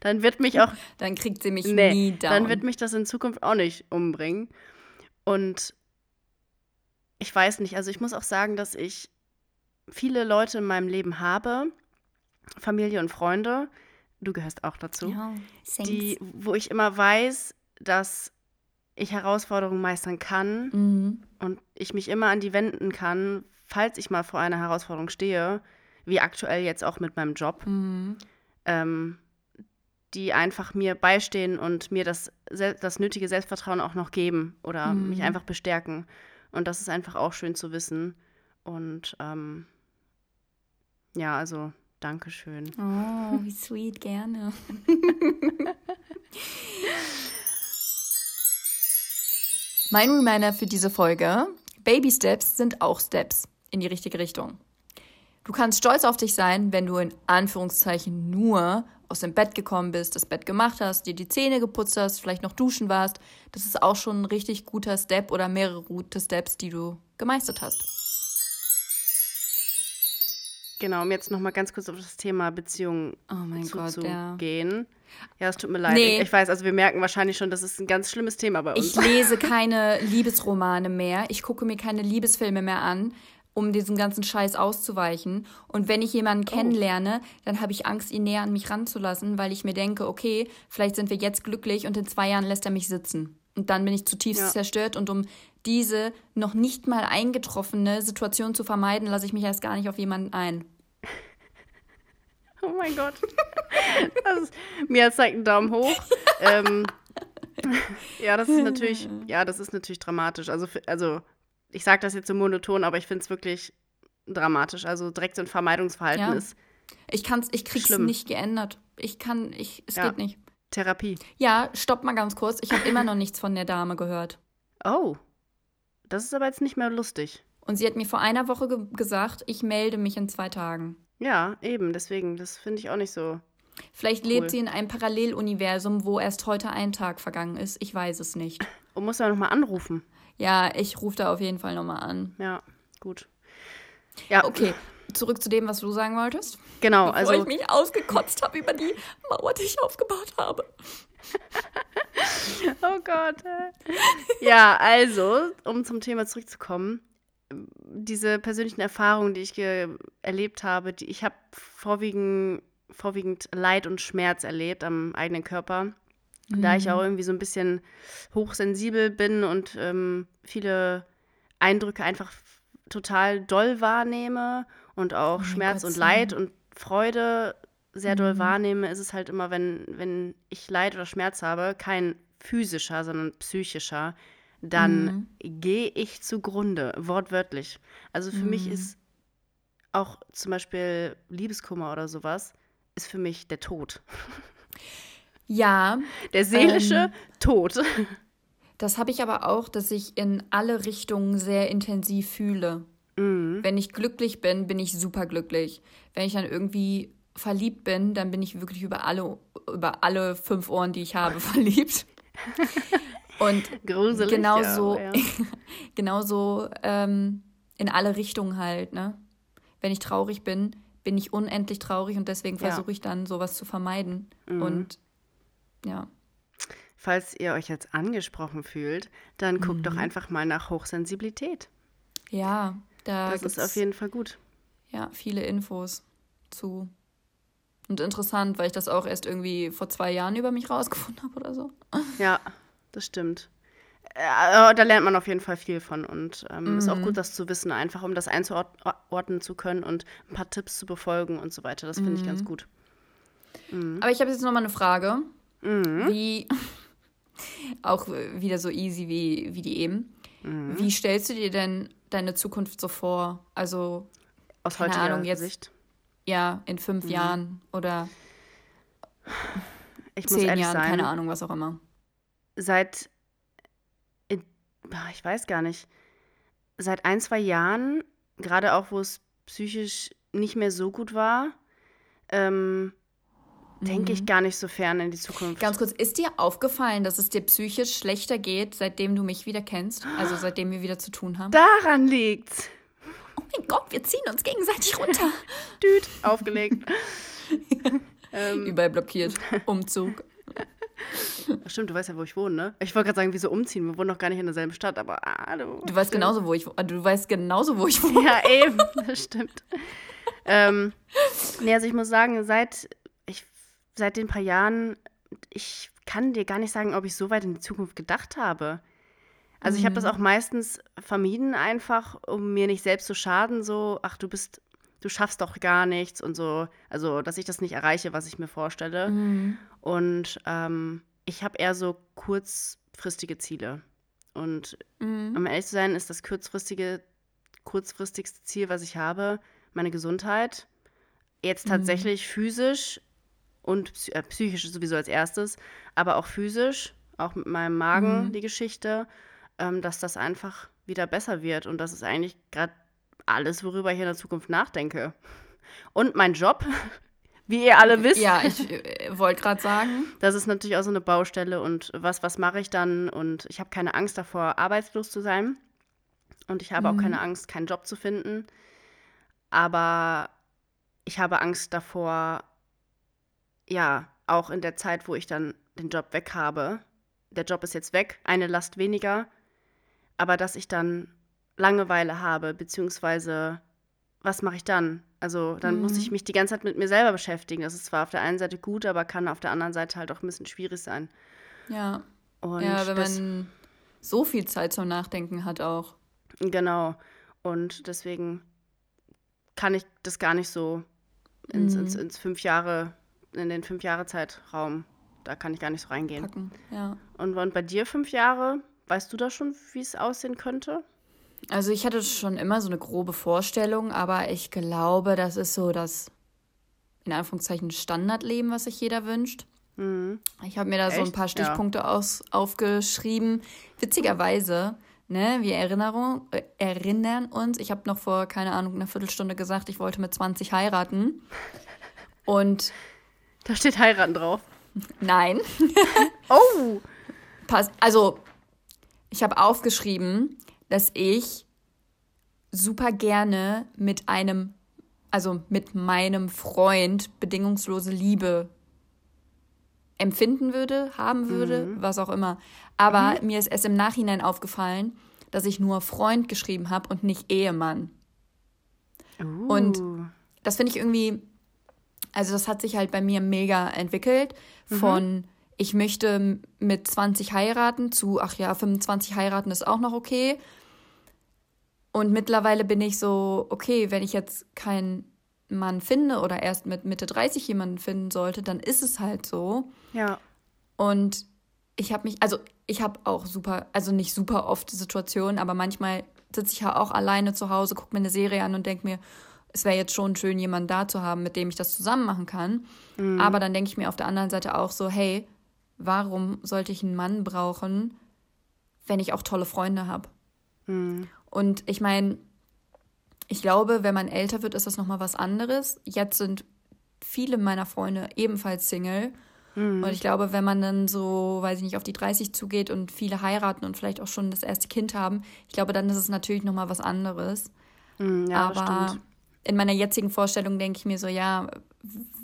dann wird mich auch Dann kriegt sie mich Nee, nie down. dann wird mich das in Zukunft auch nicht umbringen. Und ich weiß nicht, also ich muss auch sagen, dass ich viele Leute in meinem Leben habe, Familie und Freunde, du gehörst auch dazu, ja, die, wo ich immer weiß, dass ich Herausforderungen meistern kann Mhm. und ich mich immer an die wenden kann, falls ich mal vor einer Herausforderung stehe, wie aktuell jetzt auch mit meinem Job Mhm. ähm, die einfach mir beistehen und mir das, sel- das nötige Selbstvertrauen auch noch geben oder mich einfach bestärken. Und das ist einfach auch schön zu wissen. Und ähm, ja, also Dankeschön. Oh, wie sweet, gerne. mein Reminder für diese Folge: Baby Steps sind auch Steps in die richtige Richtung. Du kannst stolz auf dich sein, wenn du in Anführungszeichen nur aus dem Bett gekommen bist, das Bett gemacht hast, dir die Zähne geputzt hast, vielleicht noch duschen warst. Das ist auch schon ein richtig guter Step oder mehrere gute Steps, die du gemeistert hast. Genau, um jetzt nochmal ganz kurz auf das Thema Beziehung Oh Gott, ja. zuzugehen. Ja, es tut mir leid. Nee. Ich, ich weiß, also wir merken wahrscheinlich schon, das ist ein ganz schlimmes Thema bei uns. Ich lese keine Liebesromane mehr. Ich gucke mir keine Liebesfilme mehr an, um diesen ganzen Scheiß auszuweichen. Und wenn ich jemanden kennenlerne, dann habe ich Angst, ihn näher an mich ranzulassen, weil ich mir denke, okay, vielleicht sind wir jetzt glücklich und in zwei Jahren lässt er mich sitzen. Und dann bin ich zutiefst Ja. zerstört und um diese noch nicht mal eingetroffene Situation zu vermeiden, lasse ich mich erst gar nicht auf jemanden ein. Oh mein Gott. Ist, Mia zeigt einen Daumen hoch. ähm, ja, das ist natürlich, ja, das ist natürlich dramatisch. Also, also ich sage das jetzt so monoton, aber ich finde es wirklich dramatisch. Also Drecks- und Vermeidungsverhalten Ja. ist Ich kann's, ich krieg's Schlimm. nicht geändert. Ich kann, ich, es Ja. geht nicht. Therapie. Ja, stopp mal ganz kurz. Ich habe immer noch nichts von der Dame gehört. Oh, das ist aber jetzt nicht mehr lustig. Und sie hat mir vor einer Woche ge gesagt, ich melde mich in zwei Tagen. Ja, eben, deswegen, das finde ich auch nicht so. Vielleicht Cool. lebt sie in einem Paralleluniversum, wo erst heute ein Tag vergangen ist. Ich weiß es nicht. Und muss ja nochmal anrufen. Ja, ich rufe da auf jeden Fall nochmal an. Ja, gut. Ja, Okay, zurück zu dem, was du sagen wolltest. Genau, Bevor also. ich mich ausgekotzt habe über die Mauer, die ich aufgebaut habe. Oh Gott. Ja, also, um zum Thema zurückzukommen, diese persönlichen Erfahrungen, die ich erlebt habe, die, ich habe vorwiegend, vorwiegend Leid und Schmerz erlebt am eigenen Körper. Da ich auch irgendwie so ein bisschen hochsensibel bin und ähm, viele Eindrücke einfach total doll wahrnehme und auch mein Schmerz Gott, und. Leid und Freude sehr doll wahrnehme, ist es halt immer, wenn, wenn ich Leid oder Schmerz habe, kein physischer, sondern psychischer, dann gehe ich zugrunde, wortwörtlich. Also für mich ist auch zum Beispiel Liebeskummer oder sowas, ist für mich der Tod. Ja. Der seelische ähm, Tod. Das habe ich aber auch, dass ich in alle Richtungen sehr intensiv fühle. Mhm. Wenn ich glücklich bin, bin ich super glücklich. Wenn ich dann irgendwie verliebt bin, dann bin ich wirklich über alle, über alle fünf Ohren, die ich habe, verliebt. Und Gruselig, genauso, ja, ja. genauso ähm, in alle Richtungen halt, ne? Wenn ich traurig bin, bin ich unendlich traurig und deswegen ja. versuche ich dann sowas zu vermeiden. Mhm. Und ja. Falls ihr euch jetzt angesprochen fühlt, dann guckt mhm. doch einfach mal nach Hochsensibilität. Ja, da das ist auf jeden Fall gut. Ja, viele Infos zu. Und interessant, weil ich das auch erst irgendwie vor zwei Jahren über mich rausgefunden habe oder so. Ja, das stimmt. Äh, da lernt man auf jeden Fall viel von und ähm, mhm. ist auch mhm. gut, das zu wissen, einfach um das einzuordnen zu können und ein paar Tipps zu befolgen und so weiter. Das finde mhm. ich ganz mhm. gut. Mhm. Aber ich habe jetzt nochmal eine Frage. Mhm. Wie, auch wieder so easy wie, wie die eben. Wie stellst du dir denn deine Zukunft so vor? Also, aus heutiger Ahnung, jetzt, Sicht? Ja, in fünf Jahren oder ich zehn Jahren, sein, keine Ahnung, was auch immer. Seit ich weiß gar nicht, seit ein, zwei Jahren, gerade auch wo es psychisch nicht mehr so gut war, ähm, denke ich mhm. gar nicht so fern in die Zukunft. Ganz kurz, ist dir aufgefallen, dass es dir psychisch schlechter geht, seitdem du mich wieder kennst? Also seitdem wir wieder zu tun haben? Daran liegt's. Oh mein Gott, wir ziehen uns gegenseitig runter. Düt, aufgelegt. ähm. Überall blockiert. Umzug. Ach stimmt, du weißt ja, wo ich wohne, ne? Ich wollte gerade sagen, wieso umziehen? Wir wohnen noch gar nicht in derselben Stadt, aber ah, du. Du weißt genauso, wo ich Du weißt genauso, wo ich wohne. Ja, eben, das stimmt. ähm, nee, also ich muss sagen, seit, seit den paar Jahren, ich kann dir gar nicht sagen, ob ich so weit in die Zukunft gedacht habe. Also ich habe das mhm. auch meistens vermieden, einfach, um mir nicht selbst zu schaden, so, ach, du bist, du schaffst doch gar nichts und so. Also, dass ich das nicht erreiche, was ich mir vorstelle. Mhm. Und ähm, ich habe eher so kurzfristige Ziele. Und mhm. um ehrlich zu sein, ist das kurzfristige, kurzfristigste Ziel, was ich habe, meine Gesundheit. Jetzt mhm. tatsächlich mhm. physisch und äh, psychisch sowieso als erstes, aber auch physisch, auch mit meinem Magen mhm. die Geschichte, ähm, dass das einfach wieder besser wird. Und das ist eigentlich gerade alles, worüber ich in der Zukunft nachdenke. Und mein Job, wie ihr alle wisst. Ja, ich äh, wollte gerade sagen. Das ist natürlich auch so eine Baustelle und was, was mache ich dann? Und ich habe keine Angst davor, arbeitslos zu sein. Und ich habe mhm. auch keine Angst, keinen Job zu finden. Aber ich habe Angst davor, ja, auch in der Zeit, wo ich dann den Job weg habe. Der Job ist jetzt weg, eine Last weniger. Aber dass ich dann Langeweile habe, beziehungsweise was mache ich dann? Also dann mhm. muss ich mich die ganze Zeit mit mir selber beschäftigen. Das ist zwar auf der einen Seite gut, aber kann auf der anderen Seite halt auch ein bisschen schwierig sein. Ja. Und ja, wenn das, man so viel Zeit zum Nachdenken hat auch. Genau. Und deswegen kann ich das gar nicht so ins, mhm. ins, ins fünf Jahre, in den fünf Jahre Zeitraum, da kann ich gar nicht so reingehen. Packen, ja. Und, und bei dir fünf Jahre, weißt du da schon, wie es aussehen könnte? Also ich hatte schon immer so eine grobe Vorstellung, aber ich glaube, das ist so das, in Anführungszeichen, Standardleben, was sich jeder wünscht. Mhm. Ich habe mir da Echt? so ein paar Stichpunkte ja. aus, aufgeschrieben. Witzigerweise, ne, wir Erinnerung, äh, erinnern uns, ich habe noch vor, keine Ahnung, einer Viertelstunde gesagt, ich wollte mit 20 heiraten. Und. Da steht heiraten drauf. Nein. oh! Pass, also, ich habe aufgeschrieben, dass ich super gerne mit einem, also mit meinem Freund bedingungslose Liebe empfinden würde, haben würde, mhm. was auch immer. Aber mhm. mir ist es im Nachhinein aufgefallen, dass ich nur Freund geschrieben habe und nicht Ehemann. Uh. Und das finde ich irgendwie, also das hat sich halt bei mir mega entwickelt mhm. von ich möchte mit 20 heiraten zu, ach ja, 25 heiraten ist auch noch okay. Und mittlerweile bin ich so, okay, wenn ich jetzt keinen Mann finde oder erst mit Mitte 30 jemanden finden sollte, dann ist es halt so. Ja. Und ich habe mich, also ich habe auch super, also nicht super oft Situationen, aber manchmal sitze ich ja auch alleine zu Hause, gucke mir eine Serie an und denke mir, es wäre jetzt schon schön, jemanden da zu haben, mit dem ich das zusammen machen kann. Mhm. Aber dann denke ich mir auf der anderen Seite auch so, hey, warum sollte ich einen Mann brauchen, wenn ich auch tolle Freunde habe? Mhm. Und ich meine, ich glaube, wenn man älter wird, ist das nochmal was anderes. Jetzt sind viele meiner Freunde ebenfalls Single. Mhm. Und ich glaube, wenn man dann so, weiß ich nicht, auf die 30 zugeht und viele heiraten und vielleicht auch schon das erste Kind haben, ich glaube, dann ist es natürlich nochmal was anderes. Mhm, ja, Aber in meiner jetzigen Vorstellung denke ich mir so, ja,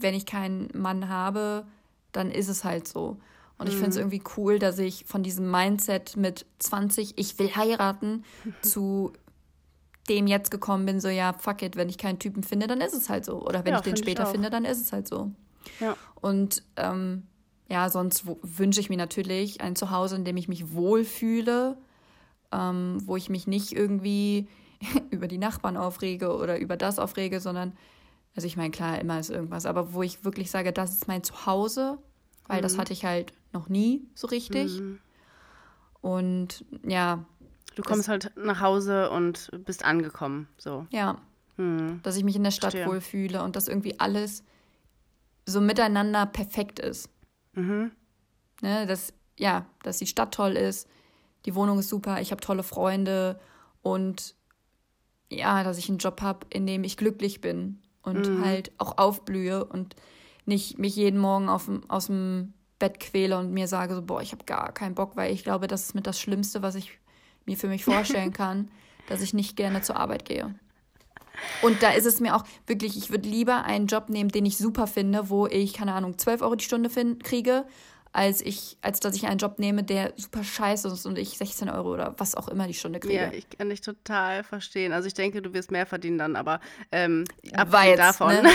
wenn ich keinen Mann habe, dann ist es halt so. Und ich finde es mhm. irgendwie cool, dass ich von diesem Mindset mit 20, ich will heiraten, zu dem jetzt gekommen bin, so ja, fuck it, wenn ich keinen Typen finde, dann ist es halt so. Oder wenn ja, ich den später ich finde, dann ist es halt so. Ja. Und ähm, ja, sonst wünsche ich mir natürlich ein Zuhause, in dem ich mich wohlfühle, ähm, wo ich mich nicht irgendwie über die Nachbarn aufrege oder über das aufrege, sondern, also ich meine, klar, immer ist irgendwas, aber wo ich wirklich sage, das ist mein Zuhause, weil mhm. das hatte ich halt noch nie so richtig. Mhm. Und ja, Du kommst halt nach Hause und bist angekommen, so. Ja. Hm. Dass ich mich in der Stadt Verstehe. wohlfühle und dass irgendwie alles so miteinander perfekt ist. Mhm. Ne, dass, ja, dass die Stadt toll ist, die Wohnung ist super, ich habe tolle Freunde und ja, dass ich einen Job habe, in dem ich glücklich bin und mhm. halt auch aufblühe und nicht mich jeden Morgen auf, aus dem Bett quäle und mir sage so, boah, ich habe gar keinen Bock, weil ich glaube, das ist mit das Schlimmste, was ich mir für mich vorstellen kann, dass ich nicht gerne zur Arbeit gehe. Und da ist es mir auch wirklich, ich würde lieber einen Job nehmen, den ich super finde, wo ich, keine Ahnung, 12 Euro die Stunde kriege, als ich, als dass ich einen Job nehme, der super scheiße ist und ich 16 Euro oder was auch immer die Stunde kriege. Ja, ich kann dich total verstehen. Also ich denke, du wirst mehr verdienen dann, aber ähm, abgesehen jetzt, davon, ne?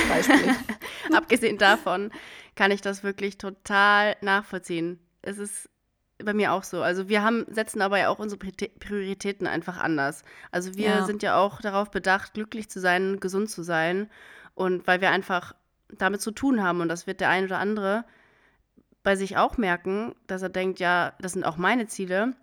abgesehen davon kann ich das wirklich total nachvollziehen. Es ist bei mir auch so. Also wir haben, setzen aber ja auch unsere Prioritäten einfach anders. Also wir ja. sind ja auch darauf bedacht, glücklich zu sein, gesund zu sein. Und weil wir einfach damit zu tun haben und das wird der ein oder andere bei sich auch merken, dass er denkt, ja, das sind auch meine Ziele,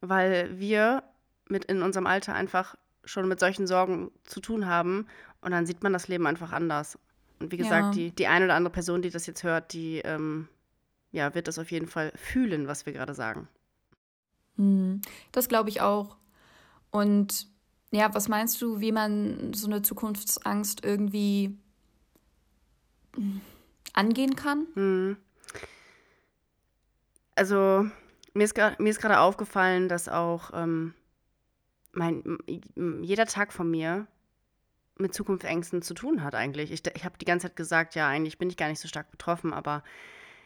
weil wir mit in unserem Alter einfach schon mit solchen Sorgen zu tun haben und dann sieht man das Leben einfach anders. Und wie gesagt, ja. die, die eine oder andere Person, die das jetzt hört, die ähm, ja, wird das auf jeden Fall fühlen, was wir gerade sagen. Hm, das glaube ich auch. Und ja, was meinst du, wie man so eine Zukunftsangst irgendwie angehen kann? Hm. Also, mir ist, gerade aufgefallen, dass auch ähm, mein, jeder Tag von mir mit Zukunftsängsten zu tun hat eigentlich. Ich, ich habe die ganze Zeit gesagt, ja, eigentlich bin ich gar nicht so stark betroffen, aber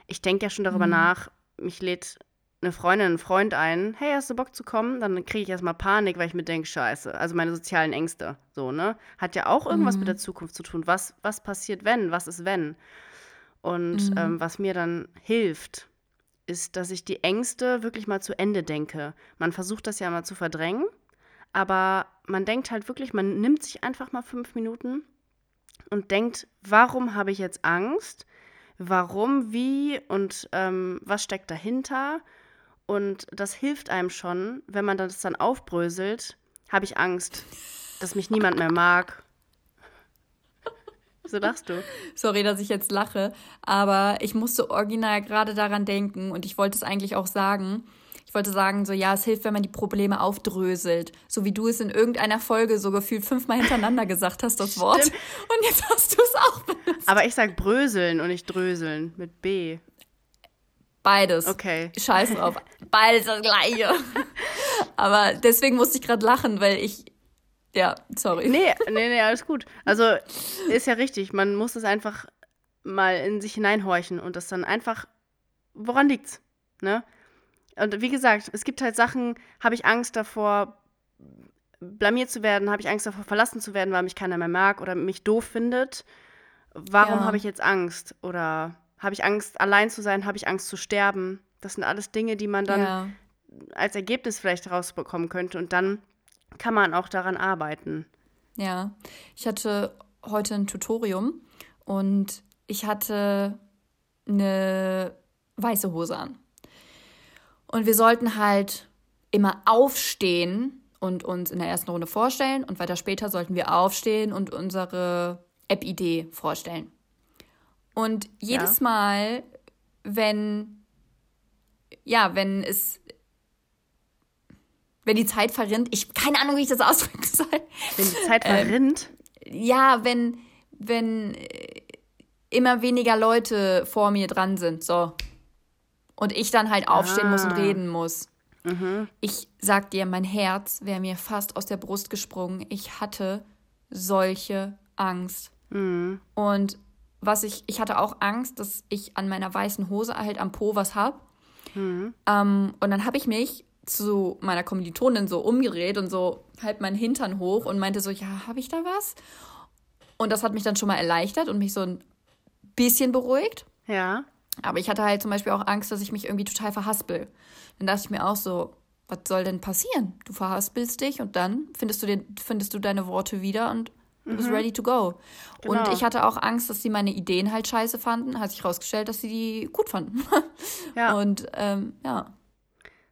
ich denke ja schon darüber mhm. nach, mich lädt eine Freundin, ein Freund ein, hey, hast du Bock zu kommen? Dann kriege ich erstmal Panik, weil ich mir denke, scheiße, also meine sozialen Ängste, so, ne? Hat ja auch irgendwas mhm. mit der Zukunft zu tun. Was, was passiert, wenn? Was ist, wenn? Und mhm. ähm, was mir dann hilft, ist, dass ich die Ängste wirklich mal zu Ende denke. Man versucht das ja mal zu verdrängen, aber man denkt halt wirklich, man nimmt sich einfach mal fünf Minuten und denkt, warum habe ich jetzt Angst? warum, wie und ähm, was steckt dahinter. Und das hilft einem schon, wenn man das dann aufbröselt, habe ich Angst, dass mich niemand mehr mag. So lachst du. Sorry, dass ich jetzt lache, aber ich musste original gerade daran denken und ich wollte es eigentlich auch sagen. Ich wollte sagen, so ja, es hilft, wenn man die Probleme aufdröselt. So wie du es in irgendeiner Folge so gefühlt fünfmal hintereinander gesagt hast, das Wort. Und jetzt hast du es auch benutzt. Aber ich sag bröseln und nicht dröseln mit B. Beides. Okay. Scheiß drauf. Beides das gleiche. Aber deswegen musste ich gerade lachen, weil ich. Ja, sorry. Nee, nee, nee, alles gut. Also ist ja richtig. Man muss es einfach mal in sich hineinhorchen und das dann einfach. Woran liegt's? Ne? Und wie gesagt, es gibt halt Sachen, habe ich Angst davor, blamiert zu werden, habe ich Angst davor, verlassen zu werden, weil mich keiner mehr mag oder mich doof findet. Warum ja. habe ich jetzt Angst? Oder habe ich Angst, allein zu sein? Habe ich Angst zu sterben? Das sind alles Dinge, die man dann ja. als Ergebnis vielleicht rausbekommen könnte. Und dann kann man auch daran arbeiten. Ja, ich hatte heute ein Tutorium und ich hatte eine weiße Hose an. Und wir sollten halt immer aufstehen und uns in der ersten Runde vorstellen und weiter später sollten wir aufstehen und unsere App-Idee vorstellen. Und jedes ja. Mal, wenn, ja, wenn es, wenn die Zeit verrinnt, ich, keine Ahnung, wie ich das ausdrücken soll. Wenn die Zeit verrinnt? Ähm, ja, wenn, wenn immer weniger Leute vor mir dran sind, so. Und ich dann halt aufstehen ah. muss und ah. reden muss. Mhm. Ich sag dir, mein Herz wäre mir fast aus der Brust gesprungen. Ich hatte solche Angst. Mhm. Und was ich, ich hatte auch Angst, dass ich an meiner weißen Hose halt am Po was hab. Mhm. Ähm, und dann habe ich mich zu meiner Kommilitonin so umgedreht und so halt meinen Hintern hoch und meinte so, ja, habe ich da was? Und das hat mich dann schon mal erleichtert und mich so ein bisschen beruhigt. Ja. Aber ich hatte halt zum Beispiel auch Angst, dass ich mich irgendwie total verhaspel. Dann dachte ich mir auch so, was soll denn passieren? Du verhaspelst dich und dann findest du, den, findest du deine Worte wieder und du bist mhm. ready to go. Genau. Und ich hatte auch Angst, dass sie meine Ideen halt scheiße fanden. Hat sich rausgestellt, dass sie die gut fanden. ja. Und ähm, ja.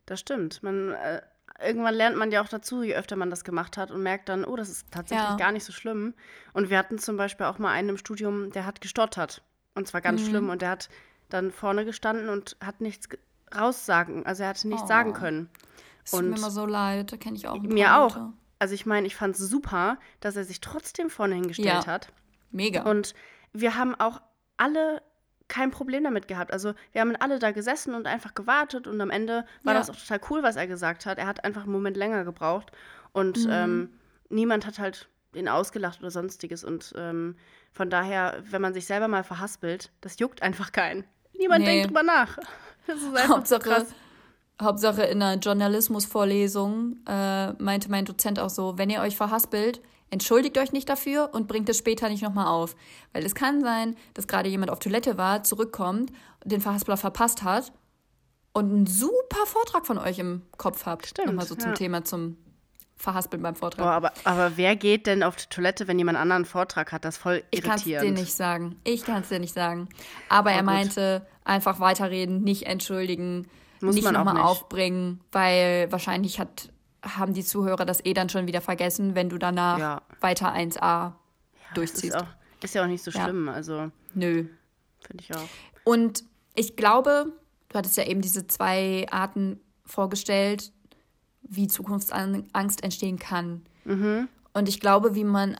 Das stimmt. Man, äh, irgendwann lernt man ja auch dazu, je öfter man das gemacht hat und merkt dann, oh, das ist tatsächlich ja. gar nicht so schlimm. Und wir hatten zum Beispiel auch mal einen im Studium, der hat gestottert. Und zwar ganz mhm. schlimm. Und der hat dann vorne gestanden und hat nichts raussagen. Also er hatte nichts oh. sagen können. Es tut mir immer so leid, da kenne ich auch. Mir auch. Also ich meine, ich fand es super, dass er sich trotzdem vorne hingestellt ja. hat. Mega. Und wir haben auch alle kein Problem damit gehabt. Also wir haben alle da gesessen und einfach gewartet und am Ende war ja. das auch total cool, was er gesagt hat. Er hat einfach einen Moment länger gebraucht und mhm. ähm, niemand hat halt ihn ausgelacht oder sonstiges. Und ähm, von daher, wenn man sich selber mal verhaspelt, das juckt einfach keinen. Niemand nee. denkt drüber nach. Das ist einfach Hauptsache, krass. Hauptsache in einer Journalismusvorlesung äh, meinte mein Dozent auch so, wenn ihr euch verhaspelt, entschuldigt euch nicht dafür und bringt es später nicht nochmal auf. Weil es kann sein, dass gerade jemand auf Toilette war, zurückkommt, den Verhaspler verpasst hat und einen super Vortrag von euch im Kopf habt. Stimmt. Nochmal so zum ja. Thema zum Verhaspeln beim Vortrag. Oh, aber, aber wer geht denn auf die Toilette, wenn jemand einen anderen Vortrag hat? Das ist voll irritierend. Ich kann es dir nicht sagen. Ich kann es dir nicht sagen. Aber oh, er meinte, einfach weiterreden, nicht entschuldigen, Muss nicht nochmal aufbringen, weil wahrscheinlich hat, haben die Zuhörer das eh dann schon wieder vergessen, wenn du danach ja. weiter 1a ja, durchziehst. Ist, auch, ist, ja auch nicht so schlimm. Ja. Also, Nö. Finde ich auch. Und ich glaube, du hattest ja eben diese zwei Arten vorgestellt, wie Zukunftsangst entstehen kann. Mhm. Und ich glaube, wie man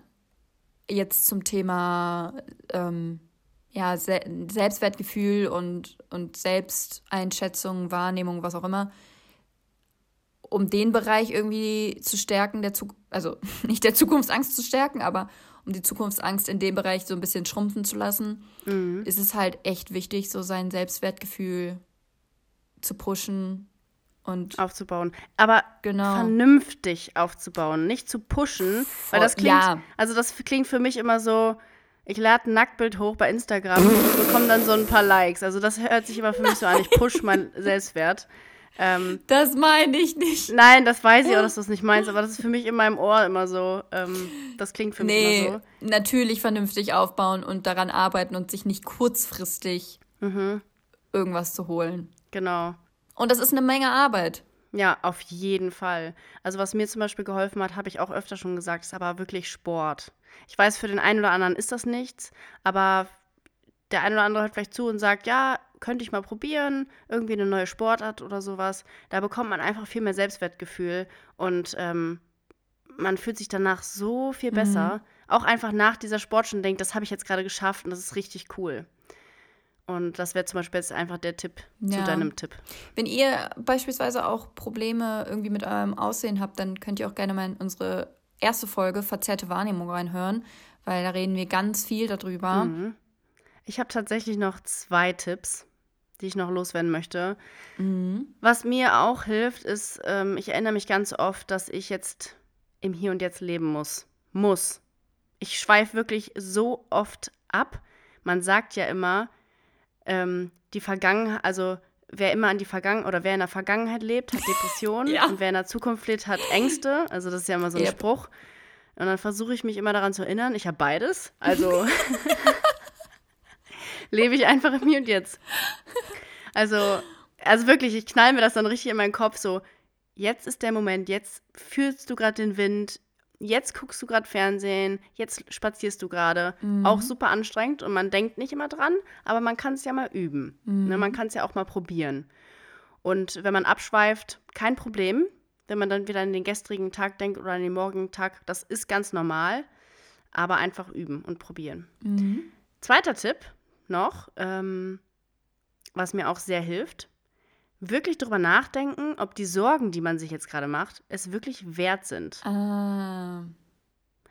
jetzt zum Thema ähm, ja, Se Selbstwertgefühl und, und Selbsteinschätzung, Wahrnehmung, was auch immer, um den Bereich irgendwie zu stärken, der Zuk also nicht der Zukunftsangst zu stärken, aber um die Zukunftsangst in dem Bereich so ein bisschen schrumpfen zu lassen, mhm. ist es halt echt wichtig, so sein Selbstwertgefühl zu pushen und aufzubauen. Aber genau. vernünftig aufzubauen, nicht zu pushen, weil das klingt, ja. also das klingt für mich immer so, ich lade ein Nacktbild hoch bei Instagram und bekomme dann so ein paar Likes. Also das hört sich immer für mich so an, ich push meinen Selbstwert. Ähm, das meine ich nicht. Nein, das weiß ich auch, dass du es nicht meinst, aber das ist für mich in meinem Ohr immer so. Ähm, das klingt für nee, mich immer so. Natürlich vernünftig aufbauen und daran arbeiten und sich nicht kurzfristig mhm. irgendwas zu holen. Genau. Und das ist eine Menge Arbeit. Ja, auf jeden Fall. Also was mir zum Beispiel geholfen hat, habe ich auch öfter schon gesagt, ist aber wirklich Sport. Ich weiß, für den einen oder anderen ist das nichts, aber der eine oder andere hört vielleicht zu und sagt, ja, könnte ich mal probieren, irgendwie eine neue Sportart oder sowas. Da bekommt man einfach viel mehr Selbstwertgefühl und ähm, man fühlt sich danach so viel besser. Mhm. Auch einfach nach dieser Sportstunde denkt, das habe ich jetzt gerade geschafft und das ist richtig cool. Und das wäre zum Beispiel jetzt einfach der Tipp ja. zu deinem Tipp. Wenn ihr beispielsweise auch Probleme irgendwie mit eurem Aussehen habt, dann könnt ihr auch gerne mal in unsere erste Folge Verzerrte Wahrnehmung reinhören, weil da reden wir ganz viel darüber. Mhm. Ich habe tatsächlich noch zwei Tipps, die ich noch loswerden möchte. Mhm. Was mir auch hilft, ist, ähm, ich erinnere mich ganz oft, dass ich jetzt im Hier und Jetzt leben muss. Muss. Ich schweife wirklich so oft ab. Man sagt ja immer, ähm, die Vergangenheit, also wer immer an die Vergangenheit oder wer in der Vergangenheit lebt, hat Depressionen ja. und wer in der Zukunft lebt, hat Ängste. Also das ist ja immer so ein yep. Spruch. Und dann versuche ich mich immer daran zu erinnern, ich habe beides. Also lebe ich einfach im Hier und Jetzt. Also, also wirklich, ich knall mir das dann richtig in meinen Kopf so, jetzt ist der Moment, jetzt fühlst du gerade den Wind, jetzt guckst du gerade Fernsehen, jetzt spazierst du gerade. Mhm. Auch super anstrengend und man denkt nicht immer dran, aber man kann es ja mal üben. Mhm. Ne, man kann es ja auch mal probieren. Und wenn man abschweift, kein Problem. Wenn man dann wieder an den gestrigen Tag denkt oder an den morgigen Tag, das ist ganz normal. Aber einfach üben und probieren. Mhm. Zweiter Tipp noch, ähm, was mir auch sehr hilft, wirklich darüber nachdenken, ob die Sorgen, die man sich jetzt gerade macht, es wirklich wert sind. Ah.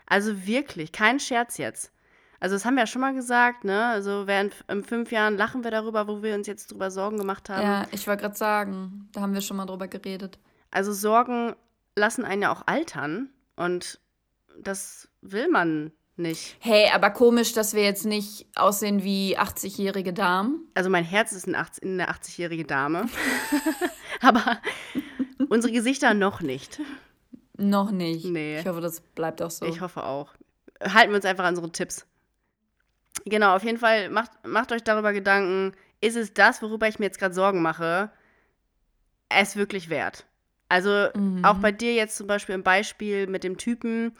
Also wirklich, kein Scherz jetzt. Also das haben wir ja schon mal gesagt, ne? Also während in fünf Jahren lachen wir darüber, wo wir uns jetzt drüber Sorgen gemacht haben. Ja, ich wollte gerade sagen, da haben wir schon mal drüber geredet. Also Sorgen lassen einen ja auch altern und das will man nicht. Hey, aber komisch, dass wir jetzt nicht aussehen wie 80-jährige Damen. Also mein Herz ist eine 80-jährige Dame. aber unsere Gesichter noch nicht. Noch nicht. Nee. Ich hoffe, das bleibt auch so. Ich hoffe auch. Halten wir uns einfach an unsere Tipps. Genau, auf jeden Fall macht, macht euch darüber Gedanken, ist es das, worüber ich mir jetzt gerade Sorgen mache, es wirklich wert? Also mhm. auch bei dir jetzt zum Beispiel im Beispiel mit dem Typen,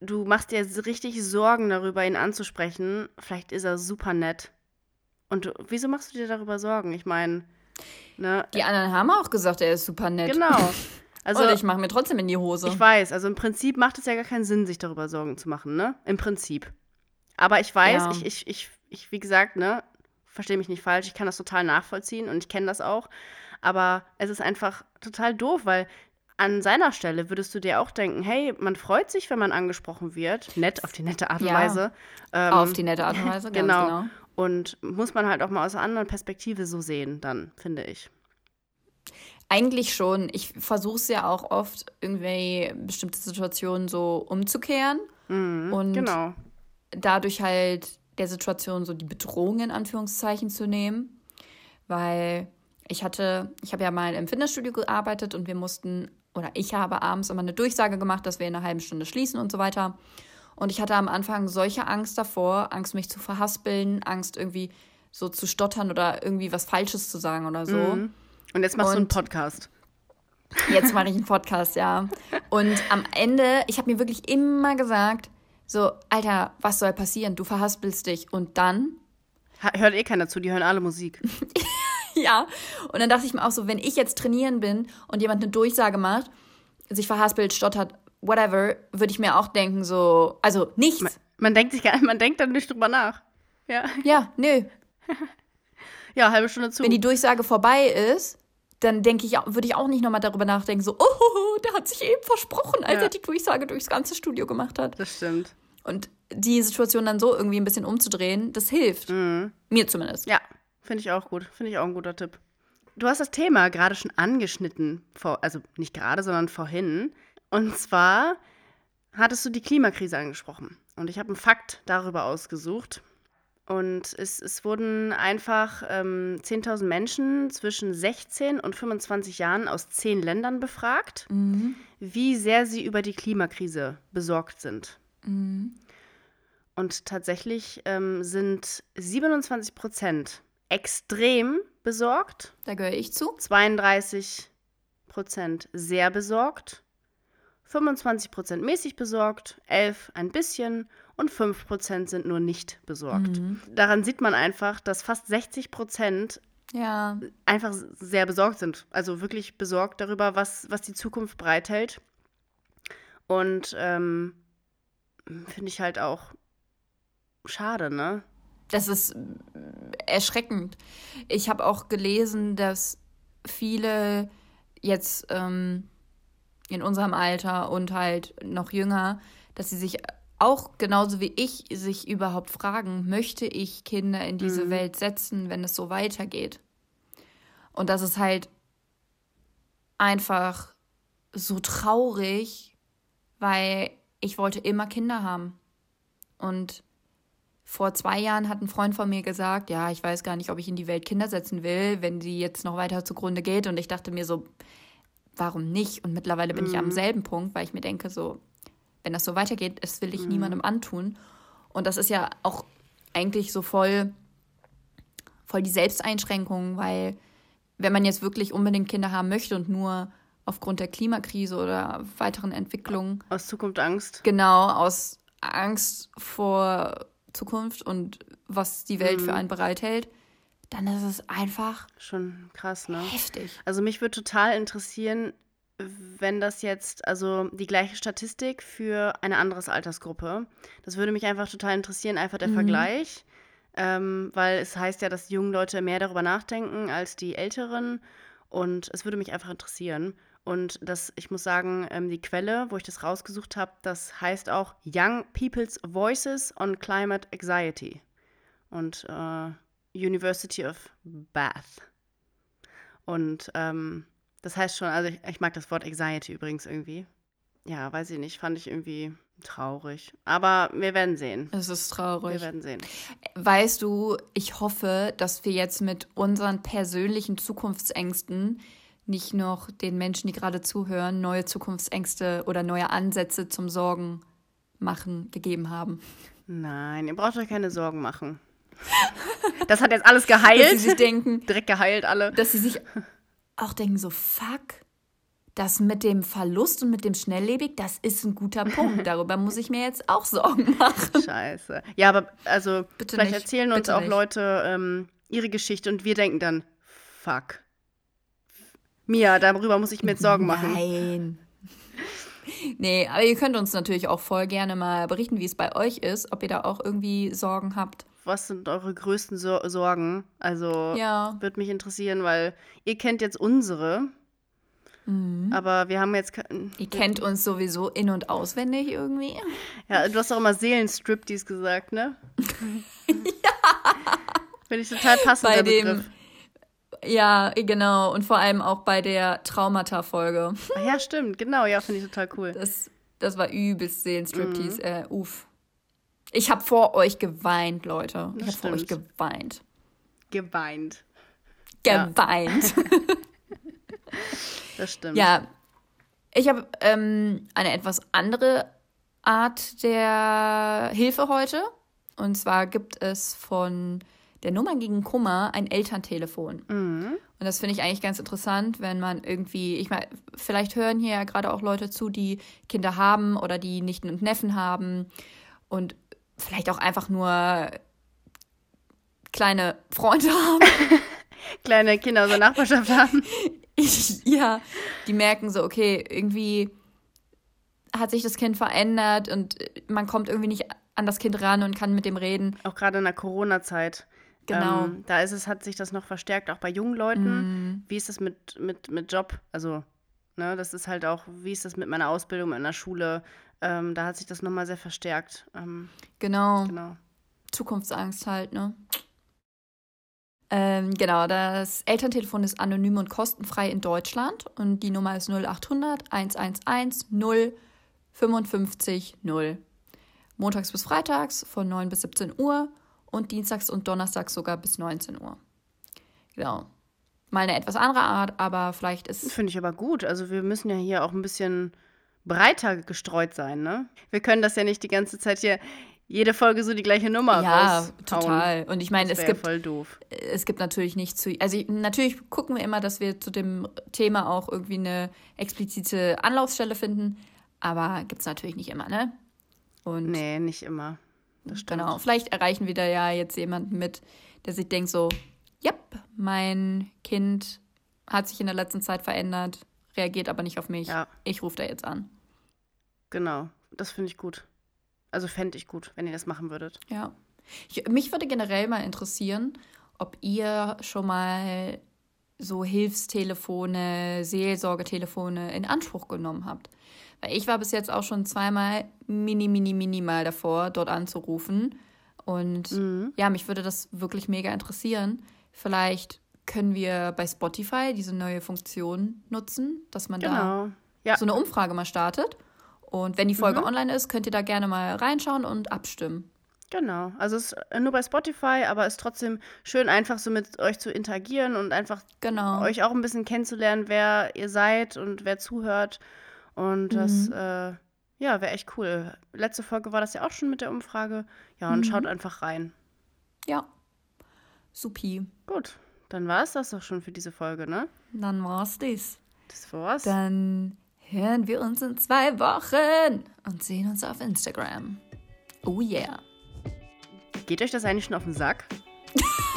du machst dir richtig Sorgen darüber, ihn anzusprechen. Vielleicht ist er super nett. Und du, wieso machst du dir darüber Sorgen? Ich meine, ne? Die anderen haben auch gesagt, er ist super nett. Genau. Also, Und ich mache mir trotzdem in die Hose. Ich weiß, also im Prinzip macht es ja gar keinen Sinn, sich darüber Sorgen zu machen, ne? Im Prinzip. Aber ich weiß, ja. ich, ich, ich, ich, wie gesagt, ne, verstehe mich nicht falsch, ich kann das total nachvollziehen und ich kenne das auch. Aber es ist einfach total doof, weil an seiner Stelle würdest du dir auch denken, hey, man freut sich, wenn man angesprochen wird. Nett, auf die nette Art und ja, Weise. Ähm, auf die nette Art und Weise, genau. genau. Und muss man halt auch mal aus einer anderen Perspektive so sehen, dann, finde ich. Eigentlich schon. Ich versuche es ja auch oft, irgendwie bestimmte Situationen so umzukehren. Mhm, und genau. dadurch halt der Situation so die Bedrohung in Anführungszeichen zu nehmen. Weil ich hatte, ich habe ja mal im Fitnessstudio gearbeitet und wir mussten oder ich habe abends immer eine Durchsage gemacht, dass wir in einer halben Stunde schließen und so weiter. Und ich hatte am Anfang solche Angst davor, Angst, mich zu verhaspeln, Angst, irgendwie so zu stottern oder irgendwie was Falsches zu sagen oder so. Mhm. Und jetzt machst und du einen Podcast. Jetzt mache ich einen Podcast, ja. Und am Ende, ich habe mir wirklich immer gesagt, so, Alter, was soll passieren? Du verhaspelst dich. Und dann? Hört eh keiner zu, die hören alle Musik. ja. Und dann dachte ich mir auch so, wenn ich jetzt trainieren bin und jemand eine Durchsage macht, sich verhaspelt, stottert, whatever, würde ich mir auch denken, so, also nichts. Man, man denkt sich gar man denkt dann nicht drüber nach. Ja. Ja, nö. ja, halbe Stunde zu. Wenn die Durchsage vorbei ist, dann denke ich, würde ich auch nicht nochmal darüber nachdenken, so, oh, der hat sich eben versprochen, als ja. er die Durchsage durchs ganze Studio gemacht hat. Das stimmt. Und die Situation dann so irgendwie ein bisschen umzudrehen, das hilft. Mhm. Mir zumindest. Ja, Finde ich auch gut. Finde ich auch ein guter Tipp. Du hast das Thema gerade schon angeschnitten, vor, also nicht gerade, sondern vorhin. Und zwar hattest du die Klimakrise angesprochen. Und ich habe einen Fakt darüber ausgesucht. Und es, es wurden einfach ähm, 10.000 Menschen zwischen 16 und 25 Jahren aus zehn Ländern befragt, mhm. wie sehr sie über die Klimakrise besorgt sind. Mhm. Und tatsächlich ähm, sind 27 Prozent extrem besorgt. Da gehöre ich zu. 32 Prozent sehr besorgt. 25 Prozent mäßig besorgt, 11 ein bisschen und 5 Prozent sind nur nicht besorgt. Mhm. Daran sieht man einfach, dass fast 60 Prozent ja. einfach sehr besorgt sind. Also wirklich besorgt darüber, was, was die Zukunft bereithält. Und ähm, finde ich halt auch schade, ne? Das ist erschreckend. Ich habe auch gelesen, dass viele jetzt ähm, in unserem Alter und halt noch jünger, dass sie sich auch genauso wie ich sich überhaupt fragen, möchte ich Kinder in diese mhm. Welt setzen, wenn es so weitergeht? Und das ist halt einfach so traurig, weil ich wollte immer Kinder haben. Und vor zwei Jahren hat ein Freund von mir gesagt, ja, ich weiß gar nicht, ob ich in die Welt Kinder setzen will, wenn sie jetzt noch weiter zugrunde geht. Und ich dachte mir so, warum nicht? Und mittlerweile bin mhm. ich am mhm. selben Punkt, weil ich mir denke, so, wenn das so weitergeht, das will ich mhm. niemandem antun. Und das ist ja auch eigentlich so voll, voll die Selbsteinschränkung, weil wenn man jetzt wirklich unbedingt Kinder haben möchte und nur aufgrund der Klimakrise oder weiteren Entwicklungen. Aus Zukunft Angst. Genau, aus Angst vor Zukunft und was die Welt Mhm. für einen bereithält, dann ist es einfach Schon krass, ne? heftig. Also mich würde total interessieren, wenn das jetzt, also die gleiche Statistik für eine andere Altersgruppe. Das würde mich einfach total interessieren, einfach der Mhm. Vergleich. Ähm, weil es heißt ja, dass die jungen Leute mehr darüber nachdenken als die Älteren. Und es würde mich einfach interessieren. Und das, ich muss sagen, ähm, die Quelle, wo ich das rausgesucht habe, das heißt auch Young People's Voices on Climate Anxiety. Und äh, University of Bath. Und ähm, das heißt schon, also ich, ich mag das Wort Anxiety übrigens irgendwie. Ja, weiß ich nicht, fand ich irgendwie traurig. Aber wir werden sehen. Es ist Wir traurig. werden sehen. Weißt du, ich hoffe, dass wir jetzt mit unseren persönlichen Zukunftsängsten nicht noch den Menschen, die gerade zuhören, neue Zukunftsängste oder neue Ansätze zum Sorgen machen gegeben haben. Nein, ihr braucht euch keine Sorgen machen. Das hat jetzt alles Dass sie geheilt. sich denken, Direkt geheilt alle. dass sie sich auch denken so, fuck, das mit dem Verlust und mit dem Schnelllebig, das ist ein guter Punkt. Darüber muss ich mir jetzt auch Sorgen machen. Scheiße. Ja, aber also Bitte vielleicht nicht, erzählen uns bitte auch nicht. Leute ähm, ihre Geschichte und wir denken dann, fuck. Mia, darüber muss ich mir jetzt Sorgen machen. Nein. Nee, aber ihr könnt uns natürlich auch voll gerne mal berichten, wie es bei euch ist, ob ihr da auch irgendwie Sorgen habt. Was sind eure größten Sor Sorgen? Also Ja. würde mich interessieren, weil ihr kennt jetzt unsere, aber wir haben jetzt Ihr kennt uns sowieso in- und auswendig irgendwie. Ja, du hast doch immer Seelenstriptease gesagt, ne? ja. Finde ich total passend, Bei dem, Begriff. Ja, genau. Und vor allem auch bei der Traumata-Folge. Ah, ja, stimmt, genau, ja, finde ich total cool. Das, das war übelst Seelenstriptease. Mhm. Äh, uff. Ich habe vor euch geweint, Leute. Ich habe vor euch stimmt. geweint. Geweint. Ja. Geweint. Das stimmt. Ja, ich habe ähm, eine etwas andere Art der Hilfe heute. Und zwar gibt es von der Nummer gegen Kummer ein Elterntelefon. Und das finde ich eigentlich ganz interessant, wenn man irgendwie, ich meine, vielleicht hören hier ja gerade auch Leute zu, die Kinder haben oder die Nichten und Neffen haben und vielleicht auch einfach nur kleine Freunde haben. Kleine Kinder aus der Nachbarschaft haben. ja, die merken so, okay, irgendwie hat sich das Kind verändert und man kommt irgendwie nicht an das Kind ran und kann mit dem reden. Auch gerade in der Corona-Zeit. Genau. Ähm, da ist es, hat sich das noch verstärkt, auch bei jungen Leuten. Wie ist das mit, mit, mit Job? Also, ne, das ist halt auch, wie ist das mit meiner Ausbildung in der Schule? Ähm, da hat sich das nochmal sehr verstärkt. Ähm, Genau, genau. Zukunftsangst halt, ne? Ähm, genau, das Elterntelefon ist anonym und kostenfrei in Deutschland und die Nummer ist 0800 111 0 55 0. Montags bis freitags von 9 bis 17 Uhr und dienstags und donnerstags sogar bis 19 Uhr. Genau. Mal eine etwas andere Art, aber vielleicht ist Finde ich aber gut. Also, wir müssen ja hier auch ein bisschen breiter gestreut sein, ne? Wir können das ja nicht die ganze Zeit hier jede Folge so die gleiche Nummer ja raushauen. total. Und ich meine, es gibt voll doof. es gibt natürlich nicht zu. Also ich- natürlich gucken wir immer, dass wir zu dem Thema auch irgendwie eine explizite Anlaufstelle finden, aber gibt es natürlich nicht immer, ne? Und Nee, nicht immer. Genau, vielleicht erreichen wir da ja jetzt jemanden mit, der sich denkt so, yep, mein Kind hat sich in der letzten Zeit verändert, reagiert aber nicht auf mich. Ja. Ich rufe da jetzt an. Genau. Das finde ich gut. Also fände ich gut, wenn ihr das machen würdet. Ja. Ich, mich würde generell mal interessieren, ob ihr schon mal so Hilfstelefone, Seelsorgetelefone in Anspruch genommen habt. Weil ich war bis jetzt auch schon zweimal mini, mini, minimal davor, dort anzurufen. Und ja, mich würde das wirklich mega interessieren. Vielleicht können wir bei Spotify diese neue Funktion nutzen, dass man da Genau. Ja, so eine Umfrage mal startet. Und wenn die Folge online ist, könnt ihr da gerne mal reinschauen und abstimmen. genau. Also es ist nur bei Spotify, aber es ist trotzdem schön, einfach so mit euch zu interagieren und einfach Genau. euch auch ein bisschen kennenzulernen, wer ihr seid und wer zuhört. Und das, Mhm. äh, ja, wäre echt cool. Letzte Folge war das ja auch schon mit der Umfrage. Ja, und Mhm. schaut einfach rein. Ja. Supi. Gut, dann war es das doch schon für diese Folge, ne? Dann war's das. Das war's. Dann hören wir uns in zwei Wochen und sehen uns auf Instagram. Oh yeah. Geht euch das eigentlich schon auf den Sack?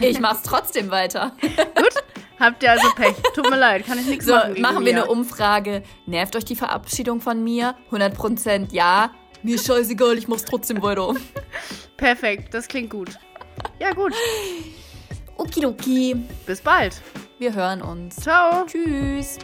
Ich mach's trotzdem weiter. Gut, habt ihr also Pech. Tut mir leid, kann ich nichts So, machen. machen wir eine Umfrage. Nervt euch die Verabschiedung von mir? 100% ja. Mir ist scheißegal, ich mach's trotzdem weiter. Perfekt, das klingt gut. Ja, gut. Okidoki. Bis bald. Wir hören uns. Ciao. Tschüss.